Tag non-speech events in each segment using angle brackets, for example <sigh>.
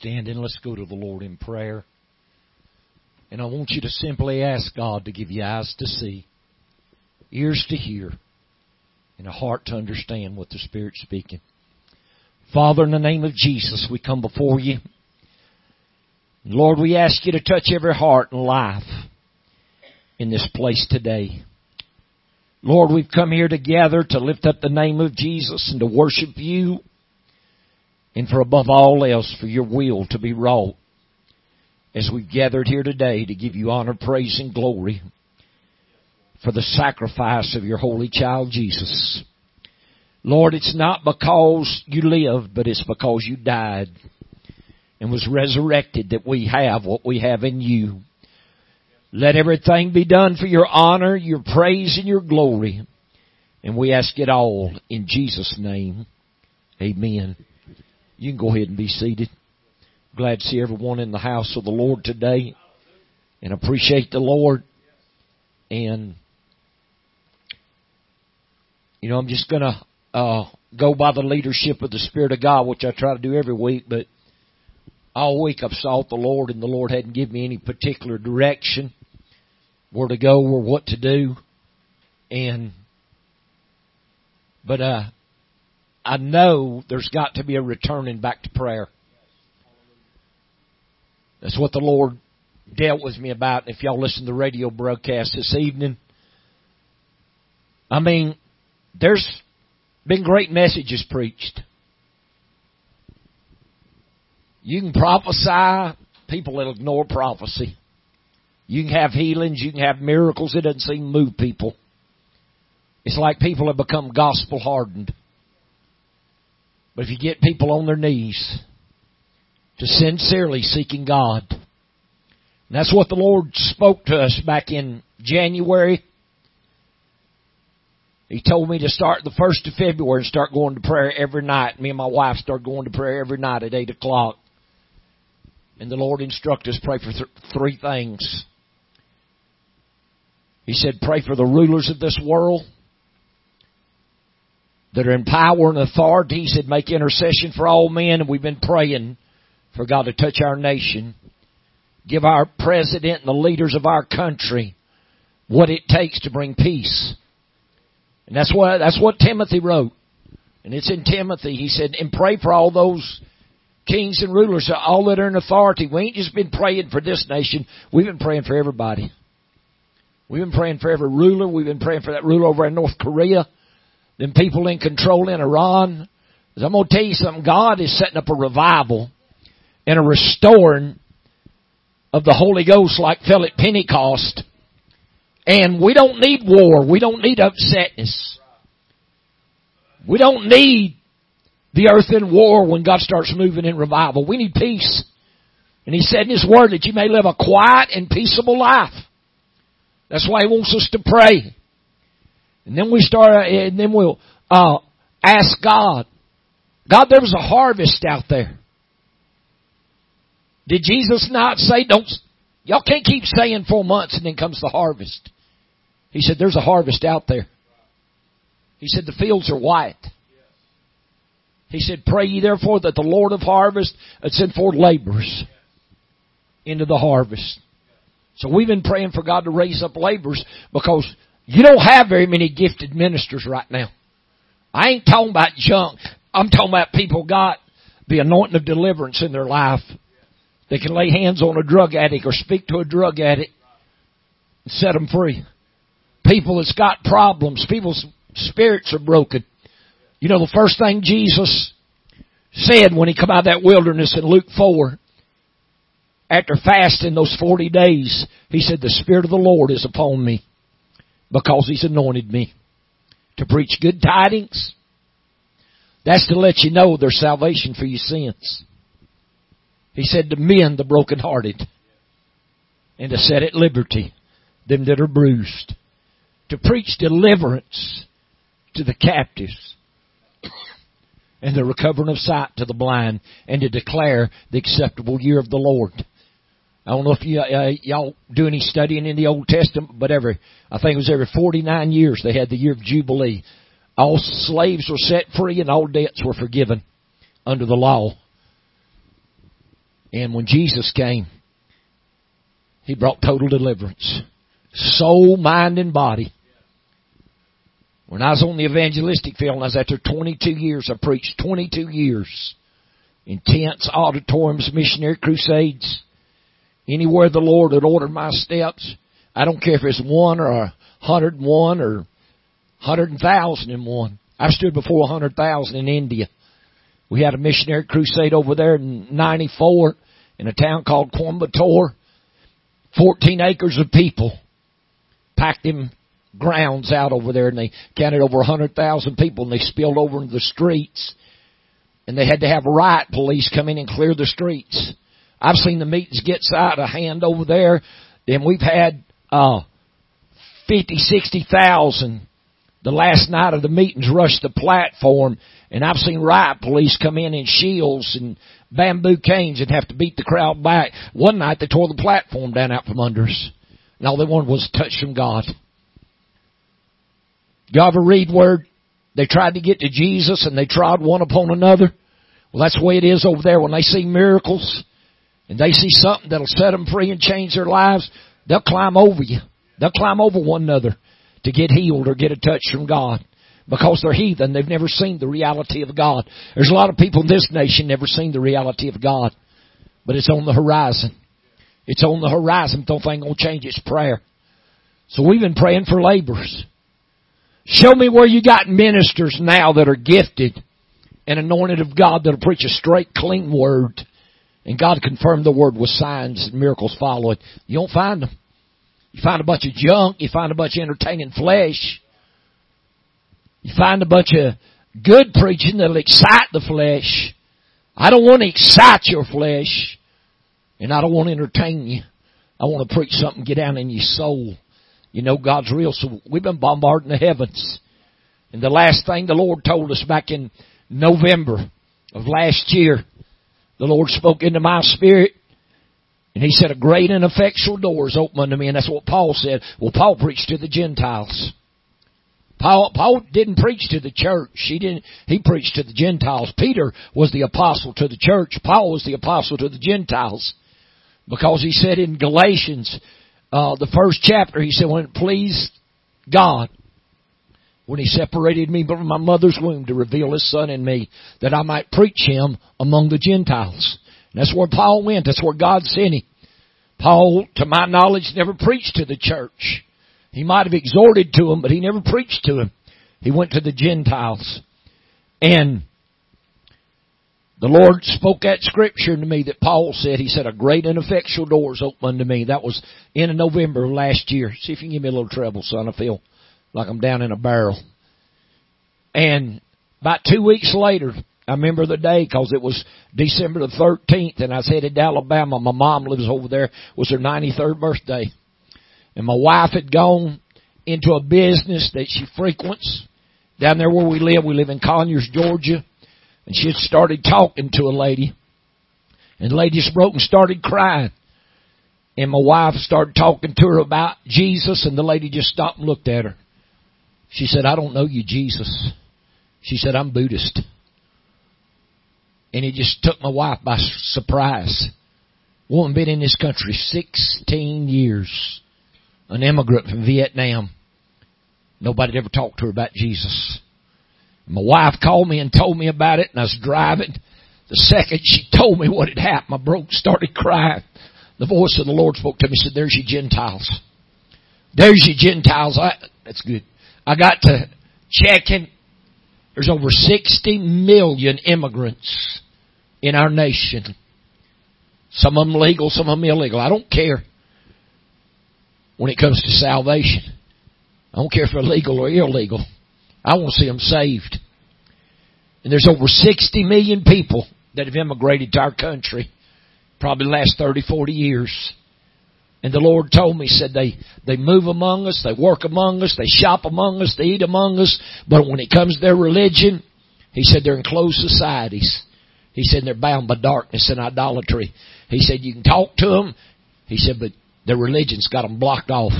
stand and let's go to the Lord in prayer. And I want you to simply ask God to give you eyes to see, ears to hear, and a heart to understand what the Spirit's speaking. Father, in the name of Jesus, we come before you. Lord, we ask you to touch every heart and life in this place today. Lord, we've come here together to lift up the name of Jesus and to worship you and for above all else for your will to be wrought as we've gathered here today to give you honor, praise, and glory for the sacrifice of your holy child Jesus. Lord, it's not because you lived, but it's because you died and was resurrected that we have what we have in you. Let everything be done for your honor, your praise, and your glory. And we ask it all in Jesus' name. Amen. You can go ahead and be seated. Glad to see everyone in the house of the Lord today and appreciate the Lord. And, you know, I'm just gonna, uh, go by the leadership of the Spirit of God, which I try to do every week, but all week I've sought the Lord and the Lord hadn't given me any particular direction where to go or what to do. And, but, uh, I know there's got to be a returning back to prayer. That's what the Lord dealt with me about. If y'all listen to the radio broadcast this evening, I mean, there's been great messages preached. You can prophesy, people will ignore prophecy. You can have healings, you can have miracles, it doesn't seem to move people. It's like people have become gospel hardened. But if you get people on their knees to sincerely seeking God, and that's what the Lord spoke to us back in January. He told me to start the first of February and start going to prayer every night. Me and my wife started going to prayer every night at eight o'clock. And the Lord instructed us pray for th- three things. He said, pray for the rulers of this world that are in power and authority. He said, make intercession for all men, and we've been praying for God to touch our nation. Give our president and the leaders of our country what it takes to bring peace. And that's what, that's what Timothy wrote. And it's in Timothy. He said, and pray for all those kings and rulers, all that are in authority. We ain't just been praying for this nation. We've been praying for everybody. We've been praying for every ruler. We've been praying for that ruler over in North Korea them people in control in Iran. I'm going to tell you something. God is setting up a revival and a restoring of the Holy Ghost like fell at Pentecost. And we don't need war. We don't need upsetness. We don't need the earth in war when God starts moving in revival. We need peace. And He said in His Word that you may live a quiet and peaceable life. That's why He wants us to pray. And then we start, and then we'll uh, ask God. God, there was a harvest out there. Did Jesus not say, don't, y'all can't keep saying four months and then comes the harvest. He said, there's a harvest out there. He said, the fields are white. He said, pray ye therefore that the Lord of harvest would send forth laborers into the harvest. So we've been praying for God to raise up laborers because you don't have very many gifted ministers right now. I ain't talking about junk. I'm talking about people got the anointing of deliverance in their life. They can lay hands on a drug addict or speak to a drug addict and set them free. People that's got problems, people's spirits are broken. You know, the first thing Jesus said when he come out of that wilderness in Luke 4, after fasting those 40 days, he said, the Spirit of the Lord is upon me because he's anointed me to preach good tidings. That's to let you know there's salvation for your sins. He said to mend the brokenhearted and to set at liberty them that are bruised. To preach deliverance to the captives and the recovering of sight to the blind and to declare the acceptable year of the Lord. I don't know if you, uh, y'all do any studying in the Old Testament, but every, I think it was every 49 years they had the year of Jubilee. All slaves were set free and all debts were forgiven under the law. And when Jesus came, He brought total deliverance. Soul, mind, and body. When I was on the evangelistic field, I was there 22 years. I preached 22 years. Intense auditoriums, missionary crusades. Anywhere the Lord had ordered my steps. I don't care if it's one or a hundred and one or hundred thousand and one. I stood before a hundred thousand in India. We had a missionary crusade over there in 94 in a town called Coimbatore. 14 acres of people packed them grounds out over there and they counted over a 100,000 people and they spilled over into the streets. And they had to have riot police come in and clear the streets. I've seen the meetings get out of hand over there. And we've had, uh, 50, 60,000 the last night of the meetings rush the platform and I've seen riot police come in in shields and bamboo canes and have to beat the crowd back. One night they tore the platform down out from under us. And all they wanted was a touch from God. You ever read where they tried to get to Jesus and they trod one upon another? Well, that's the way it is over there. When they see miracles and they see something that'll set them free and change their lives, they'll climb over you. They'll climb over one another to get healed or get a touch from God. Because they're heathen, they've never seen the reality of God. There's a lot of people in this nation never seen the reality of God. But it's on the horizon. It's on the horizon. Don't think gonna change. It's prayer. So we've been praying for laborers. Show me where you got ministers now that are gifted and anointed of God that'll preach a straight, clean word. And God confirmed the word with signs and miracles following. You don't find them. You find a bunch of junk. You find a bunch of entertaining flesh. You find a bunch of good preaching that'll excite the flesh. I don't want to excite your flesh. And I don't want to entertain you. I want to preach something get down in your soul. You know God's real. So we've been bombarding the heavens. And the last thing the Lord told us back in November of last year, the Lord spoke into my spirit and he said, a great and effectual door is open unto me. And that's what Paul said. Well, Paul preached to the Gentiles. Paul, Paul didn't preach to the church. He didn't, he preached to the Gentiles. Peter was the apostle to the church. Paul was the apostle to the Gentiles. Because he said in Galatians, uh, the first chapter, he said, when it pleased God, when he separated me from my mother's womb to reveal his son in me, that I might preach him among the Gentiles. And that's where Paul went. That's where God sent him. Paul, to my knowledge, never preached to the church. He might have exhorted to them, but he never preached to them. He went to the Gentiles. And the Lord spoke that scripture to me that Paul said. He said, a great and effectual door is open unto me. That was in November of last year. See if you can give me a little trouble, son. I feel like I'm down in a barrel. And about two weeks later, I remember the day because it was December the 13th and I was headed to Alabama. My mom lives over there. It was her 93rd birthday. And my wife had gone into a business that she frequents down there where we live. We live in Conyers, Georgia. And she had started talking to a lady. And the lady just broke and started crying. And my wife started talking to her about Jesus and the lady just stopped and looked at her. She said, I don't know you, Jesus. She said, I'm Buddhist. And it just took my wife by surprise. Woman been in this country 16 years. An immigrant from Vietnam. Nobody ever talked to her about Jesus. My wife called me and told me about it and I was driving. The second she told me what had happened, I broke, started crying. The voice of the Lord spoke to me said, there's your Gentiles. There's your Gentiles. I, that's good. I got to checking there's over 60 million immigrants in our nation. Some of them legal, some of them illegal. I don't care when it comes to salvation. I don't care if they're legal or illegal. I want to see them saved. And there's over 60 million people that have immigrated to our country, probably the last 30, 40 years. And the Lord told me, said they, they move among us, they work among us, they shop among us, they eat among us, but when it comes to their religion, He said they're in closed societies. He said they're bound by darkness and idolatry. He said you can talk to them. He said, but their religion's got them blocked off.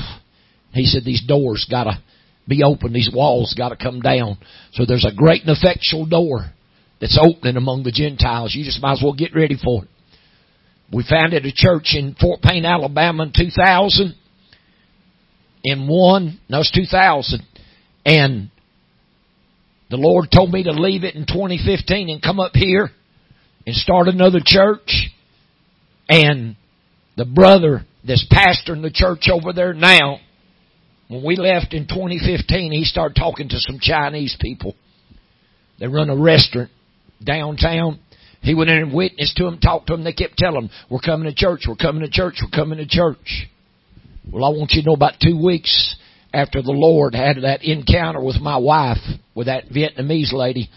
He said these doors gotta be open, these walls gotta come down. So there's a great and effectual door that's opening among the Gentiles. You just might as well get ready for it. We founded a church in Fort Payne, Alabama in 2000. In one, no, it's 2000. And the Lord told me to leave it in 2015 and come up here and start another church. And the brother that's pastoring the church over there now, when we left in 2015, he started talking to some Chinese people. They run a restaurant downtown. He went in and witnessed to them, talked to them. They kept telling him, we're coming to church, we're coming to church, we're coming to church. Well, I want you to know about two weeks after the Lord had that encounter with my wife, with that Vietnamese lady,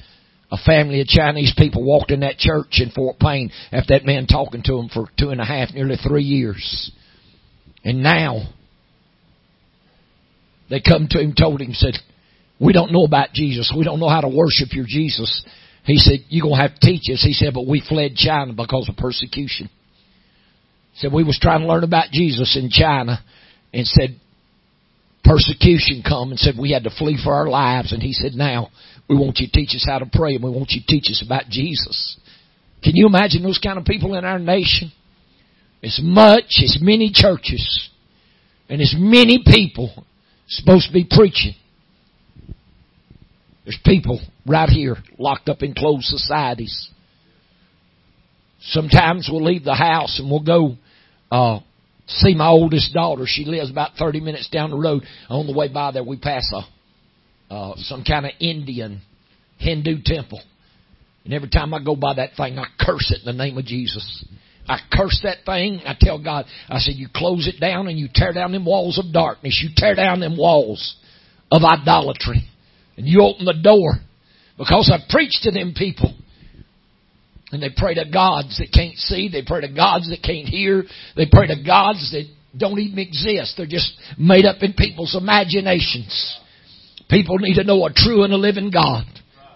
a family of Chinese people walked in that church in Fort Payne after that man talking to them for two and a half, nearly three years. And now, they come to him, told him, said, we don't know about Jesus. We don't know how to worship your Jesus. He said, you're going to have to teach us. He said, but we fled China because of persecution. He said, we was trying to learn about Jesus in China and said, persecution come and said we had to flee for our lives. And he said, now we want you to teach us how to pray and we want you to teach us about Jesus. Can you imagine those kind of people in our nation? As much as many churches and as many people supposed to be preaching. There's people right here locked up in closed societies. Sometimes we'll leave the house and we'll go uh, see my oldest daughter. She lives about 30 minutes down the road. On the way by there, we pass a, uh, some kind of Indian Hindu temple. And every time I go by that thing, I curse it in the name of Jesus. I curse that thing. I tell God, I said, you close it down and you tear down them walls of darkness. You tear down them walls of idolatry. And you open the door. Because I preach to them people. And they pray to gods that can't see. They pray to gods that can't hear. They pray to gods that don't even exist. They're just made up in people's imaginations. People need to know a true and a living God.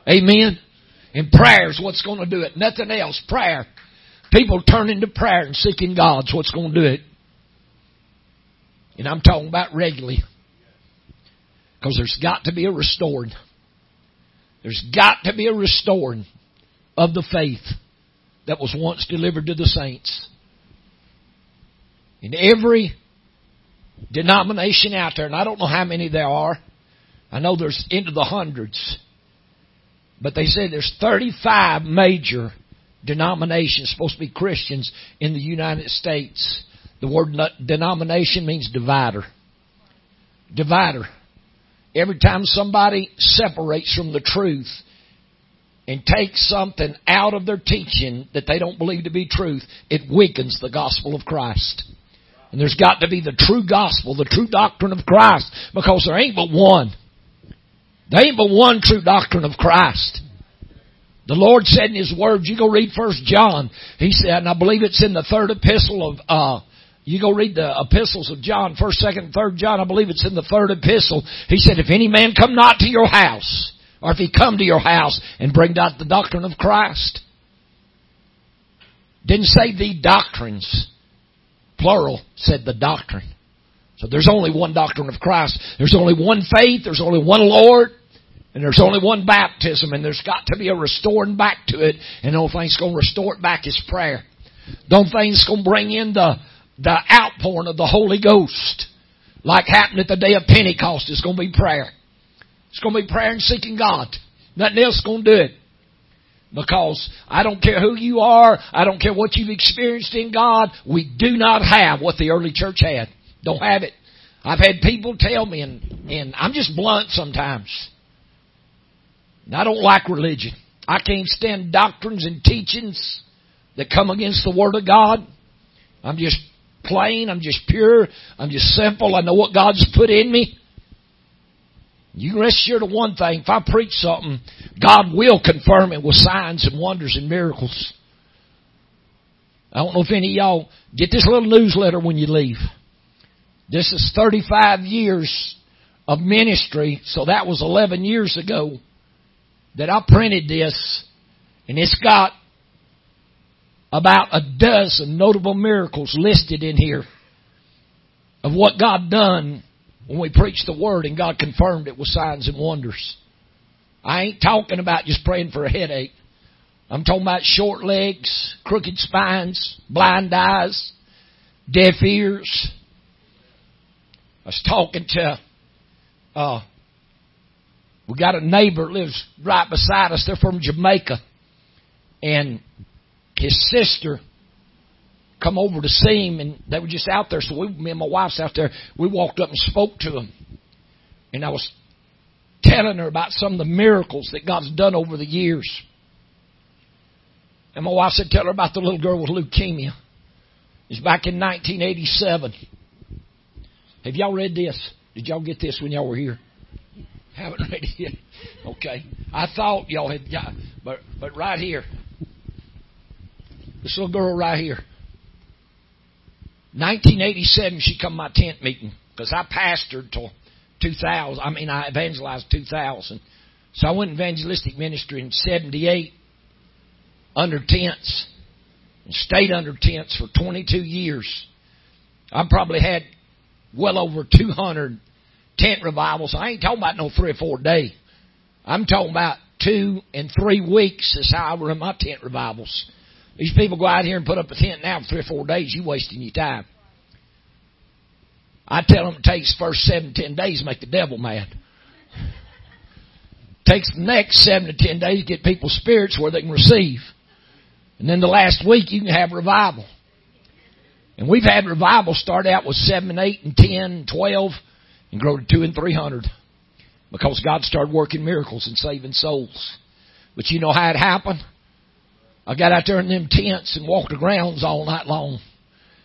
Amen. And prayer is what's going to do it. Nothing else. Prayer. People turn into prayer and seeking God's what's going to do it. And I'm talking about regularly. Because there's got to be a restoring. There's got to be a restoring of the faith that was once delivered to the saints. In every denomination out there, and I don't know how many there are, I know there's into the hundreds, but they say there's 35 major denominations supposed to be Christians in the United States. The word denomination means divider. Divider. Every time somebody separates from the truth and takes something out of their teaching that they don't believe to be truth, it weakens the gospel of Christ. And there's got to be the true gospel, the true doctrine of Christ, because there ain't but one. There ain't but one true doctrine of Christ. The Lord said in His words, you go read First John. He said, and I believe it's in the third epistle of, uh, you go read the epistles of John, first, second, third John, I believe it's in the third epistle. He said, if any man come not to your house, or if he come to your house and bring not the doctrine of Christ. Didn't say the doctrines. Plural said the doctrine. So there's only one doctrine of Christ. There's only one faith. There's only one Lord. And there's only one baptism. And there's got to be a restoring back to it. And the only thing that's going to restore it back is prayer. The only that's going to bring in the the outpouring of the Holy Ghost, like happened at the day of Pentecost, is going to be prayer. It's going to be prayer and seeking God. Nothing else is going to do it. Because I don't care who you are, I don't care what you've experienced in God, we do not have what the early church had. Don't have it. I've had people tell me, and, and I'm just blunt sometimes. I don't like religion. I can't stand doctrines and teachings that come against the Word of God. I'm just plain. I'm just pure. I'm just simple. I know what God's put in me. You can rest assured of one thing. If I preach something, God will confirm it with signs and wonders and miracles. I don't know if any of y'all get this little newsletter when you leave. This is 35 years of ministry, so that was 11 years ago that I printed this, and it's got about a dozen notable miracles listed in here of what God done when we preached the Word and God confirmed it with signs and wonders. I ain't talking about just praying for a headache. I'm talking about short legs, crooked spines, blind eyes, deaf ears. I was talking to, uh, we got a neighbor lives right beside us. They're from Jamaica. And his sister come over to see him and they were just out there. So we, me and my wife's out there. We walked up and spoke to him. And I was telling her about some of the miracles that God's done over the years. And my wife said, tell her about the little girl with leukemia. It's back in 1987. Have y'all read this? Did y'all get this when y'all were here? <laughs> Haven't read it yet. Okay. I thought y'all had got, but but right here, this little girl right here. 1987, she come to my tent meeting because I pastored till 2000. I mean, I evangelized 2000. So I went evangelistic ministry in 78 under tents and stayed under tents for 22 years. I probably had well over 200 tent revivals. I ain't talking about no three or four day. I'm talking about two and three weeks is how I run my tent revivals. These people go out here and put up a tent now for three or four days. You wasting your time. I tell them it takes first seven to ten days to make the devil mad. It <laughs> takes the next seven to ten days to get people's spirits where they can receive. And then the last week you can have revival. And we've had revival start out with seven and eight and ten and twelve and grow to two and three hundred. Because God started working miracles and saving souls. But you know how it happened? I got out there in them tents and walked the grounds all night long.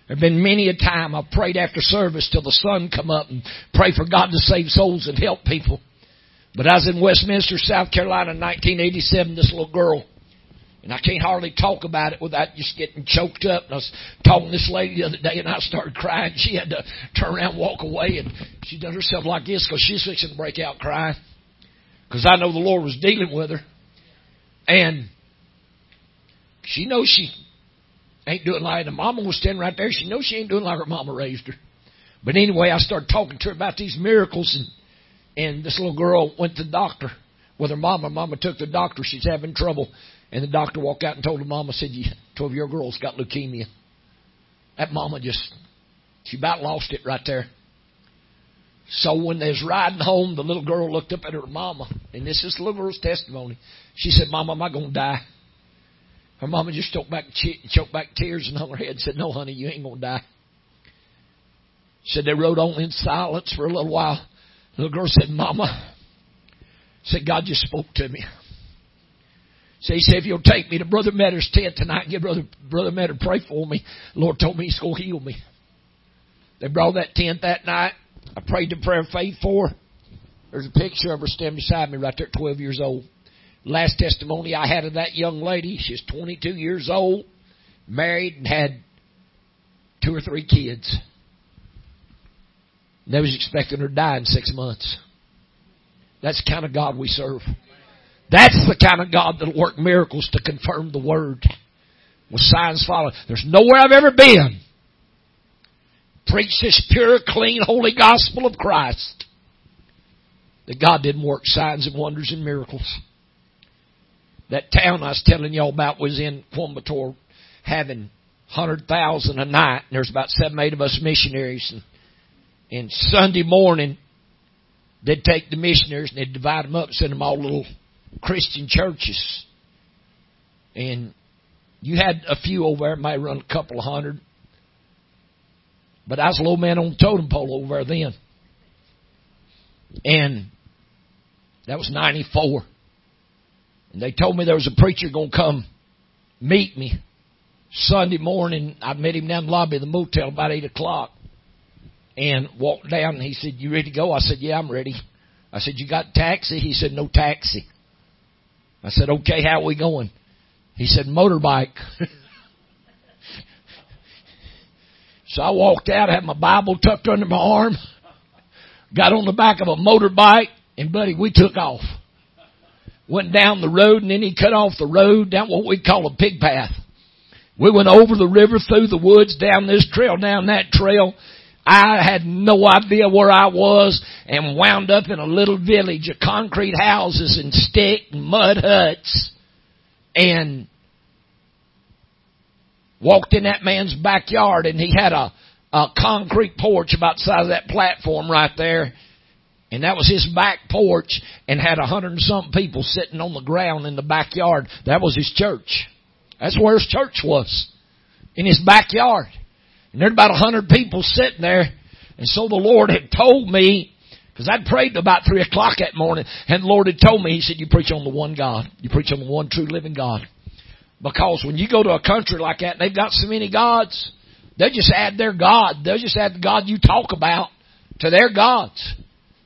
There have been many a time I've prayed after service till the sun come up and pray for God to save souls and help people. But I was in Westminster, South Carolina in 1987, this little girl and I can't hardly talk about it without just getting choked up. And I was talking to this lady the other day, and I started crying. She had to turn around and walk away, and she done herself like this because she's fixing to break out crying. Because I know the Lord was dealing with her. And she knows she ain't doing like the mama was standing right there. She knows she ain't doing like her mama raised her. But anyway, I started talking to her about these miracles, and and this little girl went to the doctor with her mama. Mama took the doctor. She's having trouble. And the doctor walked out and told her mama, said, two of your girls got leukemia. That mama just, she about lost it right there. So when they was riding home, the little girl looked up at her mama, and this is the little girl's testimony. She said, Mama, am I to die? Her mama just choked back, choked back tears and hung her head and said, No, honey, you ain't going to die. Said they rode on in silence for a little while. The little girl said, Mama, said God just spoke to me. So he said, if you'll take me to Brother Metter's tent tonight and get Brother, Brother Metter pray for me, the Lord told me he's going to heal me. They brought that tent that night. I prayed the prayer of faith for her. There's a picture of her standing beside me right there at 12 years old. Last testimony I had of that young lady, she's 22 years old, married, and had two or three kids. They was expecting her to die in six months. That's the kind of God we serve. That's the kind of God that'll work miracles to confirm the word. With signs following. There's nowhere I've ever been. Preach this pure, clean, holy gospel of Christ. That God didn't work signs and wonders and miracles. That town I was telling y'all about was in Coimbatore having hundred thousand a night, and there's about seven, eight of us missionaries. And, and Sunday morning, they'd take the missionaries and they'd divide them up, send them all little Christian churches. And you had a few over there, might run a couple of hundred. But I was a low man on the totem pole over there then. And that was 94. And they told me there was a preacher going to come meet me Sunday morning. I met him down the lobby of the motel about 8 o'clock. And walked down and he said, you ready to go? I said, yeah, I'm ready. I said, you got a taxi? He said, no taxi. I said, okay, how are we going? He said, motorbike. <laughs> so I walked out, had my Bible tucked under my arm, got on the back of a motorbike, and buddy, we took off. Went down the road and then he cut off the road down what we call a pig path. We went over the river, through the woods, down this trail, down that trail, I had no idea where I was and wound up in a little village of concrete houses and stick and mud huts. And walked in that man's backyard and he had a, a concrete porch about the size of that platform right there. And that was his back porch and had a hundred and something people sitting on the ground in the backyard. That was his church. That's where his church was. In his backyard. And there'd about a hundred people sitting there. And so the Lord had told me, because I'd prayed about three o'clock that morning, and the Lord had told me, He said, you preach on the one God. You preach on the one true living God. Because when you go to a country like that, and they've got so many gods, they just add their God. They'll just add the God you talk about to their gods.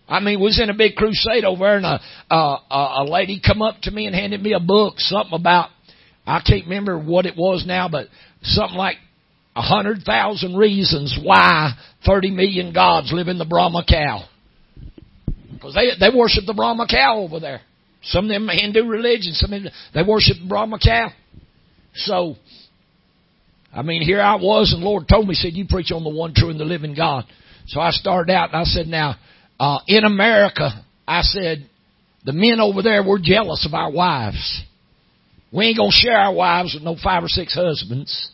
I mean, was in a big crusade over there and a, a, a lady come up to me and handed me a book, something about, I can't remember what it was now, but something like a hundred thousand reasons why 30 million gods live in the Brahma cow. Because they, they worship the Brahma cow over there. Some of them Hindu religion, some of them, they worship the Brahma cow. So, I mean, here I was and the Lord told me, said, you preach on the one true and the living God. So I started out and I said, now, uh, in America, I said, the men over there, we're jealous of our wives. We ain't gonna share our wives with no five or six husbands.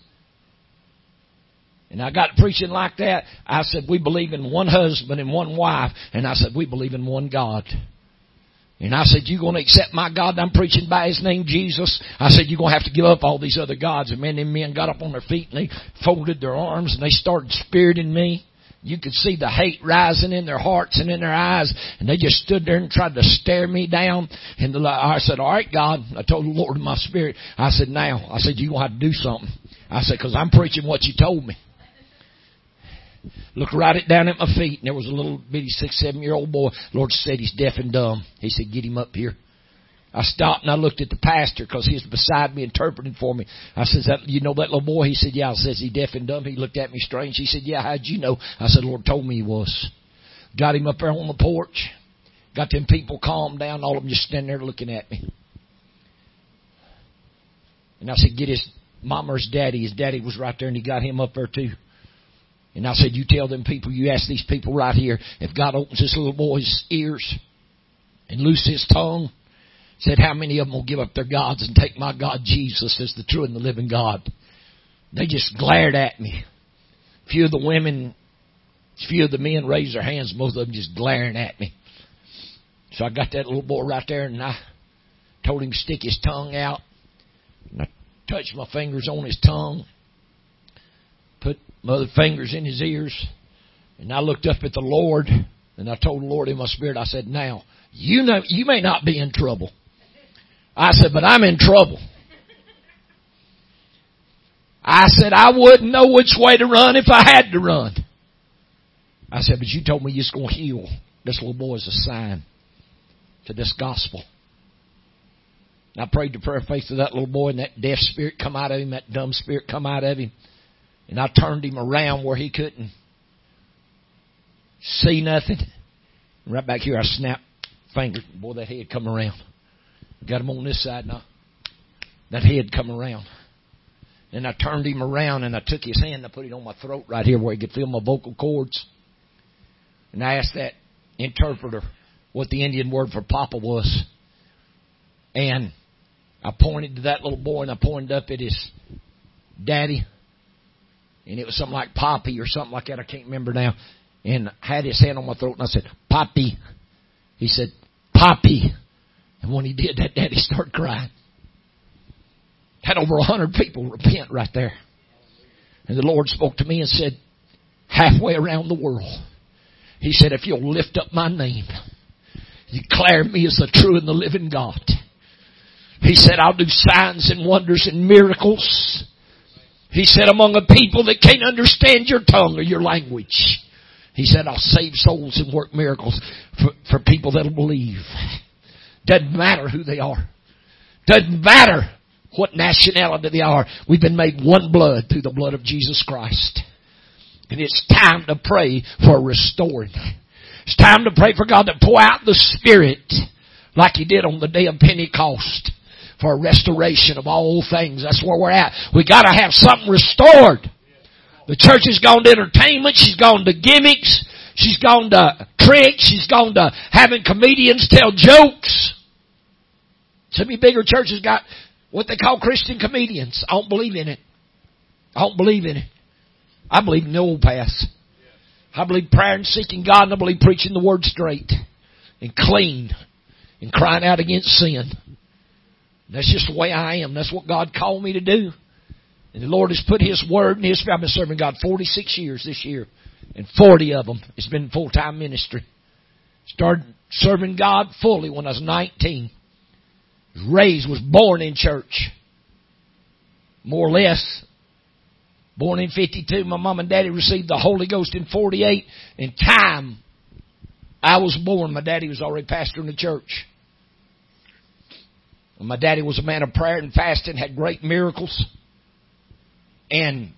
And I got preaching like that. I said, we believe in one husband and one wife. And I said, we believe in one God. And I said, you're going to accept my God I'm preaching by His name, Jesus? I said, you're going to have to give up all these other gods. And man, them men got up on their feet and they folded their arms and they started spiriting me. You could see the hate rising in their hearts and in their eyes, and they just stood there and tried to stare me down. And the, I said, "All right, God." I told the Lord in my spirit. I said, "Now," I said, "You gonna have to do something." I said, "Cause I'm preaching what you told me." Looked right it down at my feet, and there was a little bitty six, seven year old boy. Lord said he's deaf and dumb. He said, "Get him up here." I stopped and I looked at the pastor because he was beside me interpreting for me. I said, that, you know that little boy? He said, yeah. I says, he deaf and dumb? He looked at me strange. He said, yeah, how'd you know? I said, Lord told me he was. Got him up there on the porch. Got them people calmed down. All of them just standing there looking at me. And I said, get his mom or his daddy. His daddy was right there and he got him up there too. And I said, you tell them people, you ask these people right here, if God opens this little boy's ears and loose his tongue, said, how many of them will give up their gods and take my God Jesus as the true and the living God? They just glared at me. A few of the women, a few of the men raised their hands, most of them just glaring at me. So I got that little boy right there and I told him to stick his tongue out. And I touched my fingers on his tongue put my other fingers in his ears, and I looked up at the Lord, and I told the Lord in my spirit, I said, now, you know, you may not be in trouble. I said, but I'm in trouble. I said, I wouldn't know which way to run if I had to run. I said, but you told me you're going to heal this little boy as a sign to this gospel. And I prayed the prayer of faith to that little boy and that deaf spirit come out of him, that dumb spirit come out of him. And I turned him around where he couldn't see nothing. Right back here, I snapped finger. Boy, that head come around. Got him on this side now. That head come around. And I turned him around and I took his hand and I put it on my throat right here where he could feel my vocal cords. And I asked that interpreter what the Indian word for Papa was. And I pointed to that little boy and I pointed up at his daddy and it was something like Poppy or something like that. I can't remember now. And I had his hand on my throat, and I said, Poppy. He said, Poppy. And when he did that, Daddy started crying. Had over a hundred people repent right there. And the Lord spoke to me and said, halfway around the world, He said, if you'll lift up my name, declare me as the true and the living God. He said, I'll do signs and wonders and miracles he said, among a people that can't understand your tongue or your language. He said, I'll save souls and work miracles for, for people that'll believe. Doesn't matter who they are. Doesn't matter what nationality they are. We've been made one blood through the blood of Jesus Christ. And it's time to pray for restoring. It's time to pray for God to pour out the Spirit like He did on the day of Pentecost for a restoration of all things. That's where we're at. We gotta have something restored. The church has gone to entertainment. She's gone to gimmicks. She's gone to tricks. She's gone to having comedians tell jokes. Of you bigger churches got what they call Christian comedians. I don't believe in it. I don't believe in it. I believe in the old paths. I believe prayer and seeking God and I believe preaching the word straight and clean and crying out against sin. That's just the way I am. That's what God called me to do. And the Lord has put His Word in His. I've been serving God 46 years this year. And 40 of them it's been full-time ministry. Started serving God fully when I was 19. Was raised, was born in church. More or less. Born in 52. My mom and daddy received the Holy Ghost in 48. In time I was born, my daddy was already pastoring the church. My daddy was a man of prayer and fasting, had great miracles. And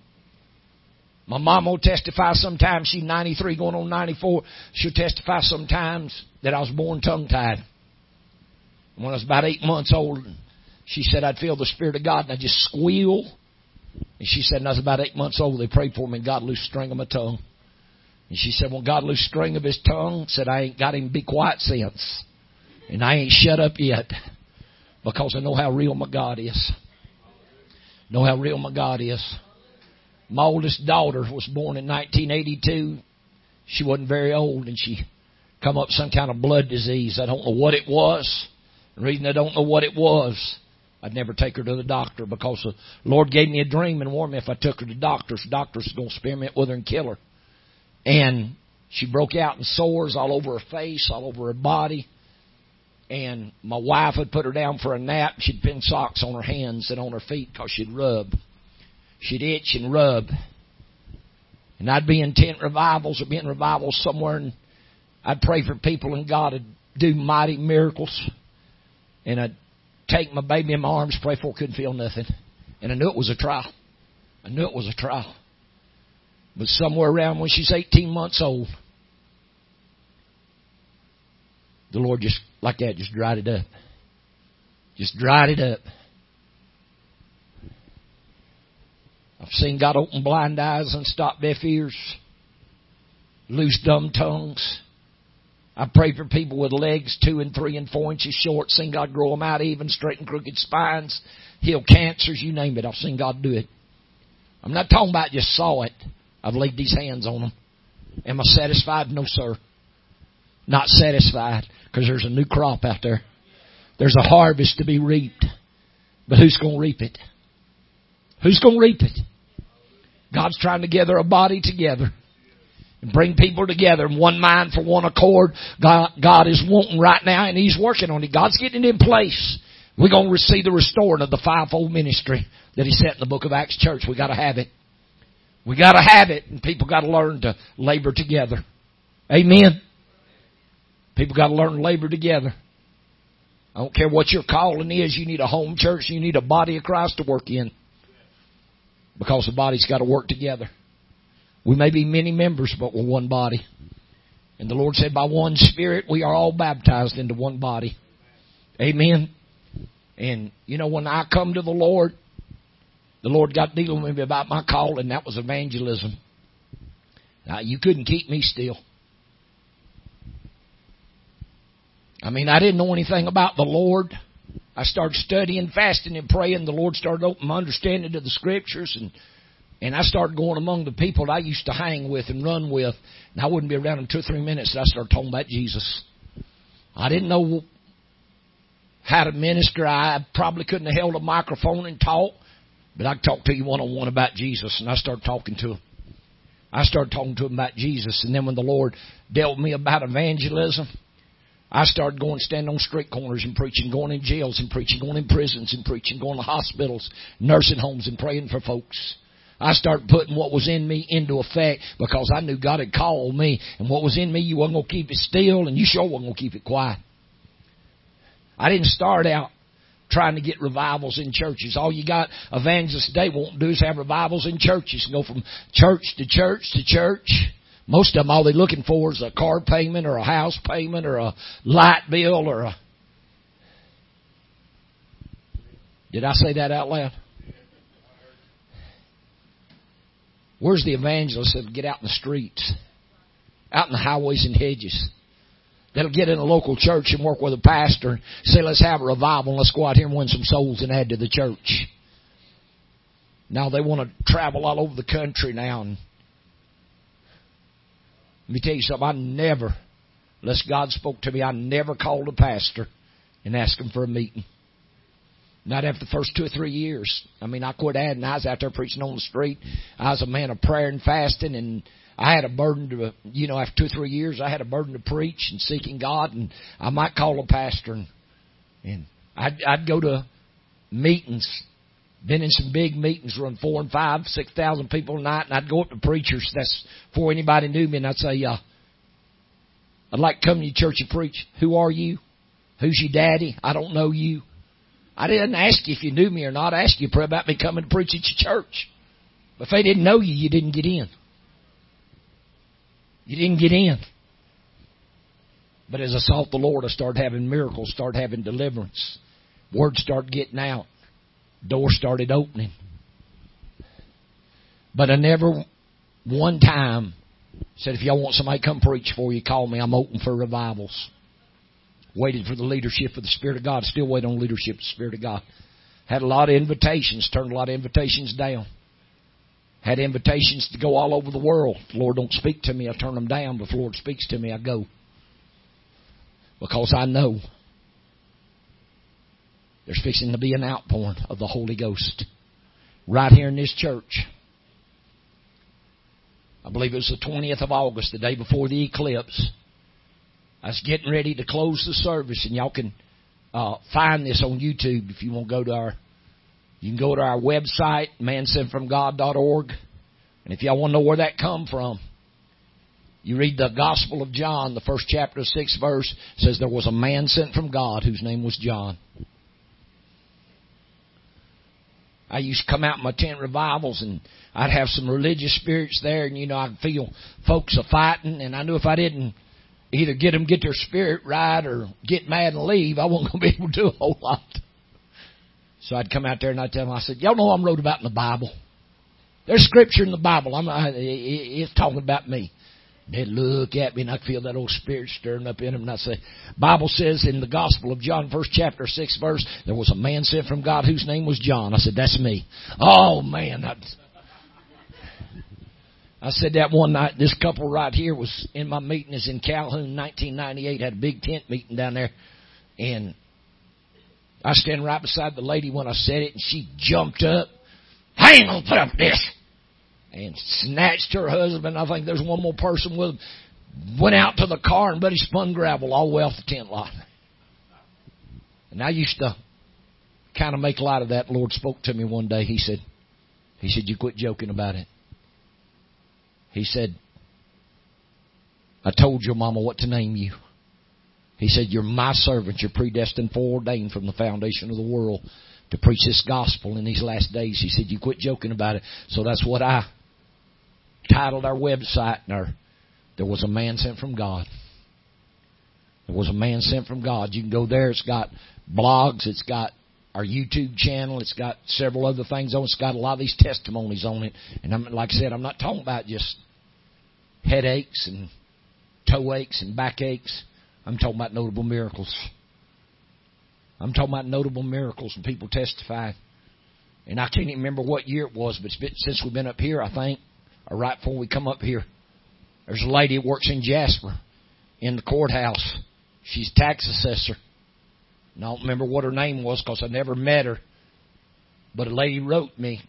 my mom will testify sometimes, she's 93 going on 94, she'll testify sometimes that I was born tongue tied. When I was about eight months old, she said I'd feel the Spirit of God and I'd just squeal. And she said when I was about eight months old, they prayed for me and God loosed string of my tongue. And she said, well, God loosed string of his tongue, said I ain't got him be quiet since. And I ain't shut up yet because I know how real my God is. Know how real my God is. My oldest daughter was born in 1982. She wasn't very old and she come up some kind of blood disease. I don't know what it was. The reason I don't know what it was, I'd never take her to the doctor because the Lord gave me a dream and warned me if I took her to doctors, doctors going to experiment with her and kill her. And she broke out in sores all over her face, all over her body and my wife would put her down for a nap. She'd pin socks on her hands and on her feet because she'd rub. She'd itch and rub. And I'd be in tent revivals or be in revivals somewhere and I'd pray for people and God would do mighty miracles. And I'd take my baby in my arms, pray for, couldn't feel nothing. And I knew it was a trial. I knew it was a trial. But somewhere around when she's 18 months old, the Lord just, like that, just dried it up. Just dried it up. I've seen God open blind eyes and stop deaf ears, loose dumb tongues. I've prayed for people with legs two and three and four inches short, seen God grow them out even, straighten crooked spines, heal cancers, you name it. I've seen God do it. I'm not talking about just saw it. I've laid these hands on them. Am I satisfied? No, sir. Not satisfied because there's a new crop out there. There's a harvest to be reaped. But who's going to reap it? Who's going to reap it? God's trying to gather a body together and bring people together in one mind for one accord. God, God is wanting right now and He's working on it. God's getting it in place. We're going to receive the restoring of the fivefold ministry that He set in the book of Acts church. We got to have it. We got to have it and people got to learn to labor together. Amen. People got to learn to labor together. I don't care what your calling is. You need a home church. You need a body of Christ to work in. Because the body's got to work together. We may be many members, but we're one body. And the Lord said, by one Spirit, we are all baptized into one body. Amen. And, you know, when I come to the Lord, the Lord got dealing with me about my call, and that was evangelism. Now, you couldn't keep me still. I mean, I didn't know anything about the Lord. I started studying, fasting, and praying. The Lord started opening my understanding to the Scriptures, and and I started going among the people I used to hang with and run with, and I wouldn't be around in two or three minutes. And I started talking about Jesus. I didn't know how to minister. I probably couldn't have held a microphone and talk, but I could talk to you one on one about Jesus, and I started talking to him. I started talking to him about Jesus, and then when the Lord dealt me about evangelism, I started going stand on street corners and preaching, going in jails and preaching, going in prisons and preaching, going to hospitals, nursing homes and praying for folks. I started putting what was in me into effect because I knew God had called me and what was in me you wasn't going to keep it still and you sure wasn't going to keep it quiet. I didn't start out trying to get revivals in churches. All you got evangelists today won't do is have revivals in churches and go from church to church to church most of them, all they're looking for is a car payment or a house payment or a light bill or a. Did I say that out loud? Where's the evangelist that'll get out in the streets, out in the highways and hedges? That'll get in a local church and work with a pastor and say, let's have a revival and let's go out here and win some souls and add to the church. Now they want to travel all over the country now. And let me tell you something. I never, unless God spoke to me, I never called a pastor and asked him for a meeting. Not after the first two or three years. I mean, I quit adding. I was out there preaching on the street. I was a man of prayer and fasting, and I had a burden to, you know, after two or three years, I had a burden to preach and seeking God, and I might call a pastor, and, and I'd, I'd go to meetings. Been in some big meetings, run four and five, six thousand people a night, and I'd go up to preachers. That's before anybody knew me, and I'd say, uh, "I'd like to come to your church and preach. Who are you? Who's your daddy? I don't know you." I didn't ask you if you knew me or not. I asked you about me coming to preach at your church. But if they didn't know you, you didn't get in. You didn't get in. But as I sought the Lord, I started having miracles, started having deliverance. Words started getting out. Doors started opening. But I never one time said, if y'all want somebody to come preach for you, call me. I'm open for revivals waited for the leadership of the Spirit of God, still wait on leadership of the Spirit of God. Had a lot of invitations, turned a lot of invitations down. Had invitations to go all over the world. If the Lord don't speak to me, I turn them down. But if the Lord speaks to me, I go. Because I know there's fixing to be an outpouring of the Holy Ghost right here in this church. I believe it was the 20th of August, the day before the eclipse. I was getting ready to close the service, and y'all can uh, find this on YouTube if you want to go to our. You can go to our website, mansentfromgod.org, and if y'all want to know where that come from, you read the Gospel of John, the first chapter, sixth verse says there was a man sent from God whose name was John. I used to come out in my tent revivals and I'd have some religious spirits there and you know I'd feel folks a fighting and I knew if I didn't either get them get their spirit right or get mad and leave, I wasn't going to be able to do a whole lot. So I'd come out there and I'd tell them, I said, y'all know I'm wrote about in the Bible. There's scripture in the Bible. I'm, I, it's talking about me. They'd look at me and I'd feel that old spirit stirring up in them and I'd say, Bible says in the Gospel of John, first chapter, sixth verse, there was a man sent from God whose name was John. I said, that's me. Oh man, that's, I said that one night. This couple right here was in my meeting. Is in Calhoun, 1998. Had a big tent meeting down there, and I stand right beside the lady when I said it, and she jumped up. I ain't gonna put up this, and snatched her husband. I think there's one more person with him. Went out to the car and buddy spun gravel all the way off the tent lot. And I used to kind of make light of that. The Lord spoke to me one day. He said, He said, you quit joking about it. He said, I told your mama what to name you. He said, You're my servant. You're predestined, foreordained from the foundation of the world to preach this gospel in these last days. He said, You quit joking about it. So that's what I titled our website. And our, there was a man sent from God. There was a man sent from God. You can go there. It's got blogs. It's got our YouTube channel. It's got several other things on it. It's got a lot of these testimonies on it. And I'm, like I said, I'm not talking about just headaches and toe aches and back aches. I'm talking about notable miracles. I'm talking about notable miracles and people testify. And I can't even remember what year it was, but been, since we've been up here, I think, or right before we come up here, there's a lady that works in Jasper in the courthouse. She's tax assessor. And I don't remember what her name was because I never met her. But a lady wrote me.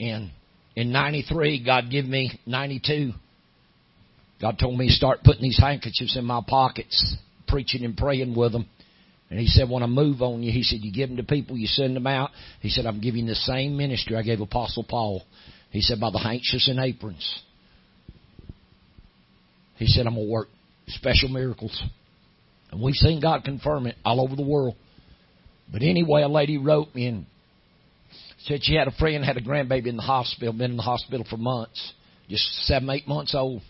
And in 93, God gave me 92. God told me to start putting these handkerchiefs in my pockets, preaching and praying with them. And he said, when I move on you, he said, you give them to people, you send them out. He said, I'm giving the same ministry I gave Apostle Paul. He said, by the handkerchiefs and aprons. He said, I'm going to work special miracles. And we've seen God confirm it all over the world. But anyway, a lady wrote me and Said she had a friend had a grandbaby in the hospital, been in the hospital for months, just seven, eight months old.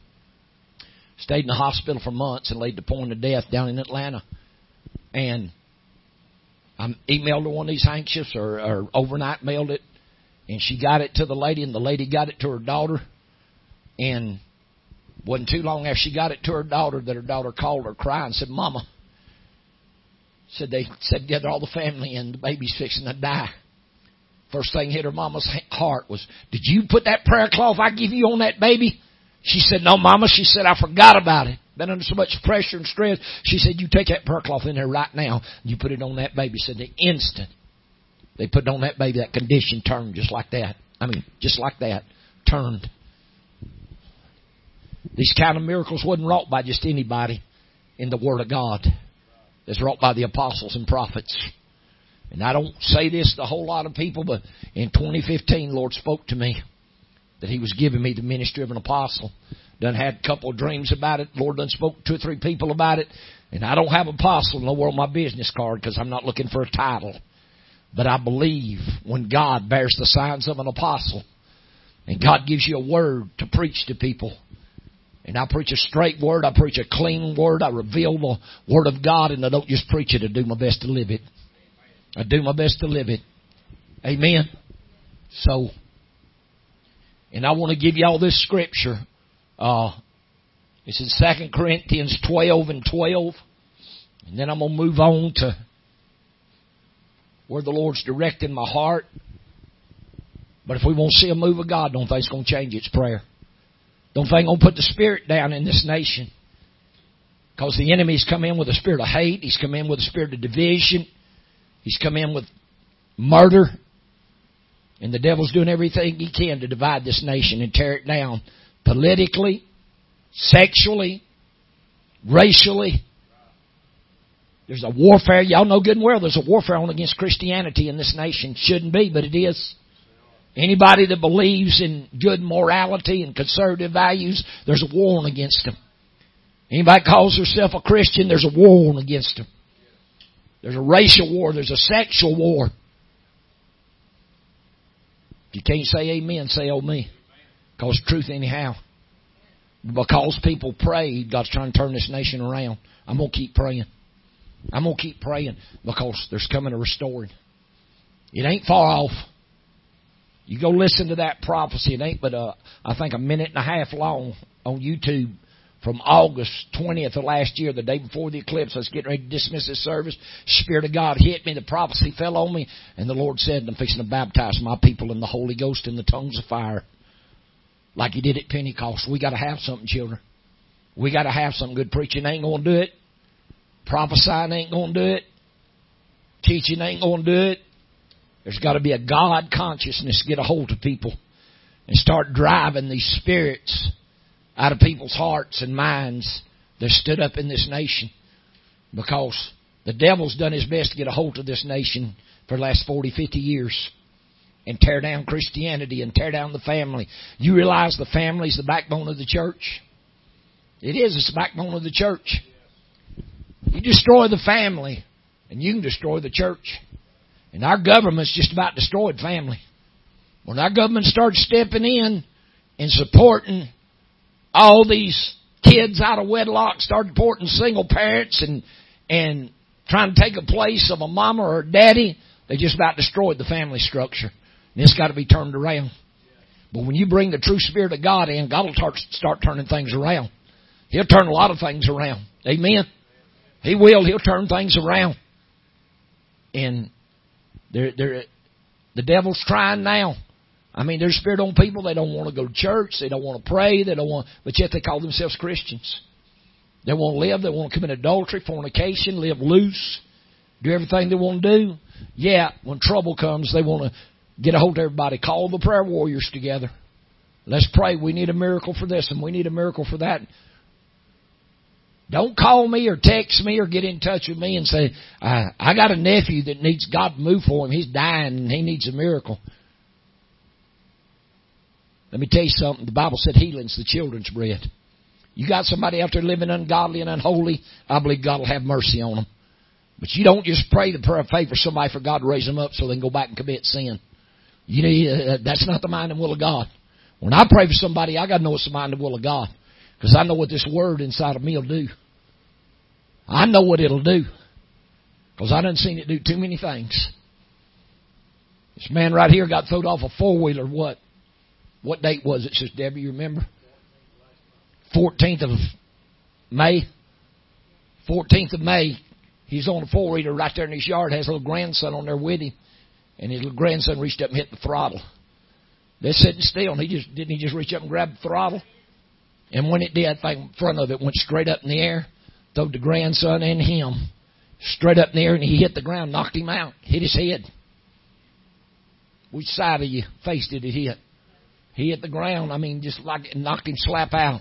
Stayed in the hospital for months and laid the point of death down in Atlanta. And I emailed her one of these handkerchiefs or, or overnight mailed it, and she got it to the lady, and the lady got it to her daughter. And wasn't too long after she got it to her daughter that her daughter called her crying and said, "Mama," said they said gather all the family and the baby's fixing to die. First thing hit her mama's heart was, did you put that prayer cloth I give you on that baby? She said, no mama. She said, I forgot about it. Been under so much pressure and stress. She said, you take that prayer cloth in there right now. And You put it on that baby. Said the instant they put on that baby, that condition turned just like that. I mean, just like that. Turned. These kind of miracles wasn't wrought by just anybody in the Word of God. It's wrought by the apostles and prophets. And I don't say this to a whole lot of people, but in 2015, Lord spoke to me that He was giving me the ministry of an apostle. Done had a couple of dreams about it. Lord done spoke to two or three people about it. And I don't have apostle nowhere on my business card because I'm not looking for a title. But I believe when God bears the signs of an apostle and God gives you a word to preach to people, and I preach a straight word, I preach a clean word, I reveal the word of God, and I don't just preach it, I do my best to live it. I do my best to live it. Amen. So, and I want to give you all this scripture. Uh, it's in Second Corinthians 12 and 12. And then I'm going to move on to where the Lord's directing my heart. But if we won't see a move of God, don't think it's going to change its prayer. Don't think going to put the spirit down in this nation. Because the enemy's come in with a spirit of hate. He's come in with a spirit of division. He's come in with murder. And the devil's doing everything he can to divide this nation and tear it down politically, sexually, racially, there's a warfare. Y'all know good and well there's a warfare on against Christianity in this nation. Shouldn't be, but it is. Anybody that believes in good morality and conservative values, there's a war on against them. Anybody calls herself a Christian, there's a war on against them. There's a racial war, there's a sexual war. If you can't say amen, say oh me. Because truth anyhow. Because people prayed, God's trying to turn this nation around. I'm going to keep praying. I'm going to keep praying because there's coming a restoring. It ain't far off. You go listen to that prophecy. It ain't but a, I think a minute and a half long on YouTube from August 20th of last year, the day before the eclipse. I was getting ready to dismiss this service. Spirit of God hit me. The prophecy fell on me. And the Lord said, I'm fixing to baptize my people in the Holy Ghost in the tongues of fire. Like he did at Pentecost. We got to have something, children. We got to have some good preaching. Ain't going to do it. Prophesying ain't going to do it. Teaching ain't going to do it. There's got to be a God consciousness get a hold of people and start driving these spirits out of people's hearts and minds that stood up in this nation because the devil's done his best to get a hold of this nation for the last 40, 50 years and tear down Christianity and tear down the family. You realize the family's the backbone of the church? It is. It's the backbone of the church. Destroy the family, and you can destroy the church. And our government's just about destroyed family. When our government starts stepping in and supporting all these kids out of wedlock, start supporting single parents and and trying to take a place of a mama or a daddy, they just about destroyed the family structure. And it's got to be turned around. But when you bring the true Spirit of God in, God will start, start turning things around. He'll turn a lot of things around. Amen. He will. He'll turn things around. And they're, they're, the devil's trying now. I mean, there's spirit on people. They don't want to go to church. They don't want to pray. They don't want, but yet they call themselves Christians. They want to live. They want to commit adultery, fornication, live loose, do everything they want to do. Yeah, when trouble comes, they want to get a hold of everybody. Call the prayer warriors together. Let's pray. We need a miracle for this and we need a miracle for that. Don't call me or text me or get in touch with me and say, I, I got a nephew that needs God to move for him. He's dying and he needs a miracle. Let me tell you something. The Bible said healing's the children's bread. You got somebody out there living ungodly and unholy, I believe God will have mercy on them. But you don't just pray the prayer of faith for somebody for God to raise them up so they can go back and commit sin. You know, uh, that's not the mind and will of God. When I pray for somebody, I got to know it's the mind and will of God. Because I know what this word inside of me will do. I know what it'll do. Because I done seen it do too many things. This man right here got thrown off a four wheeler. What? What date was it, Sister Debbie? You remember? 14th of May. 14th of May. He's on a four wheeler right there in his yard. Has a little grandson on there with him. and his little grandson reached up and hit the throttle. They're sitting still, and he just didn't he just reach up and grab the throttle? And when it did, thing in front of it went straight up in the air, throwed the grandson and him straight up in the air, and he hit the ground, knocked him out, hit his head. Which side of your face did it hit? He hit the ground. I mean, just like it knocked him slap out.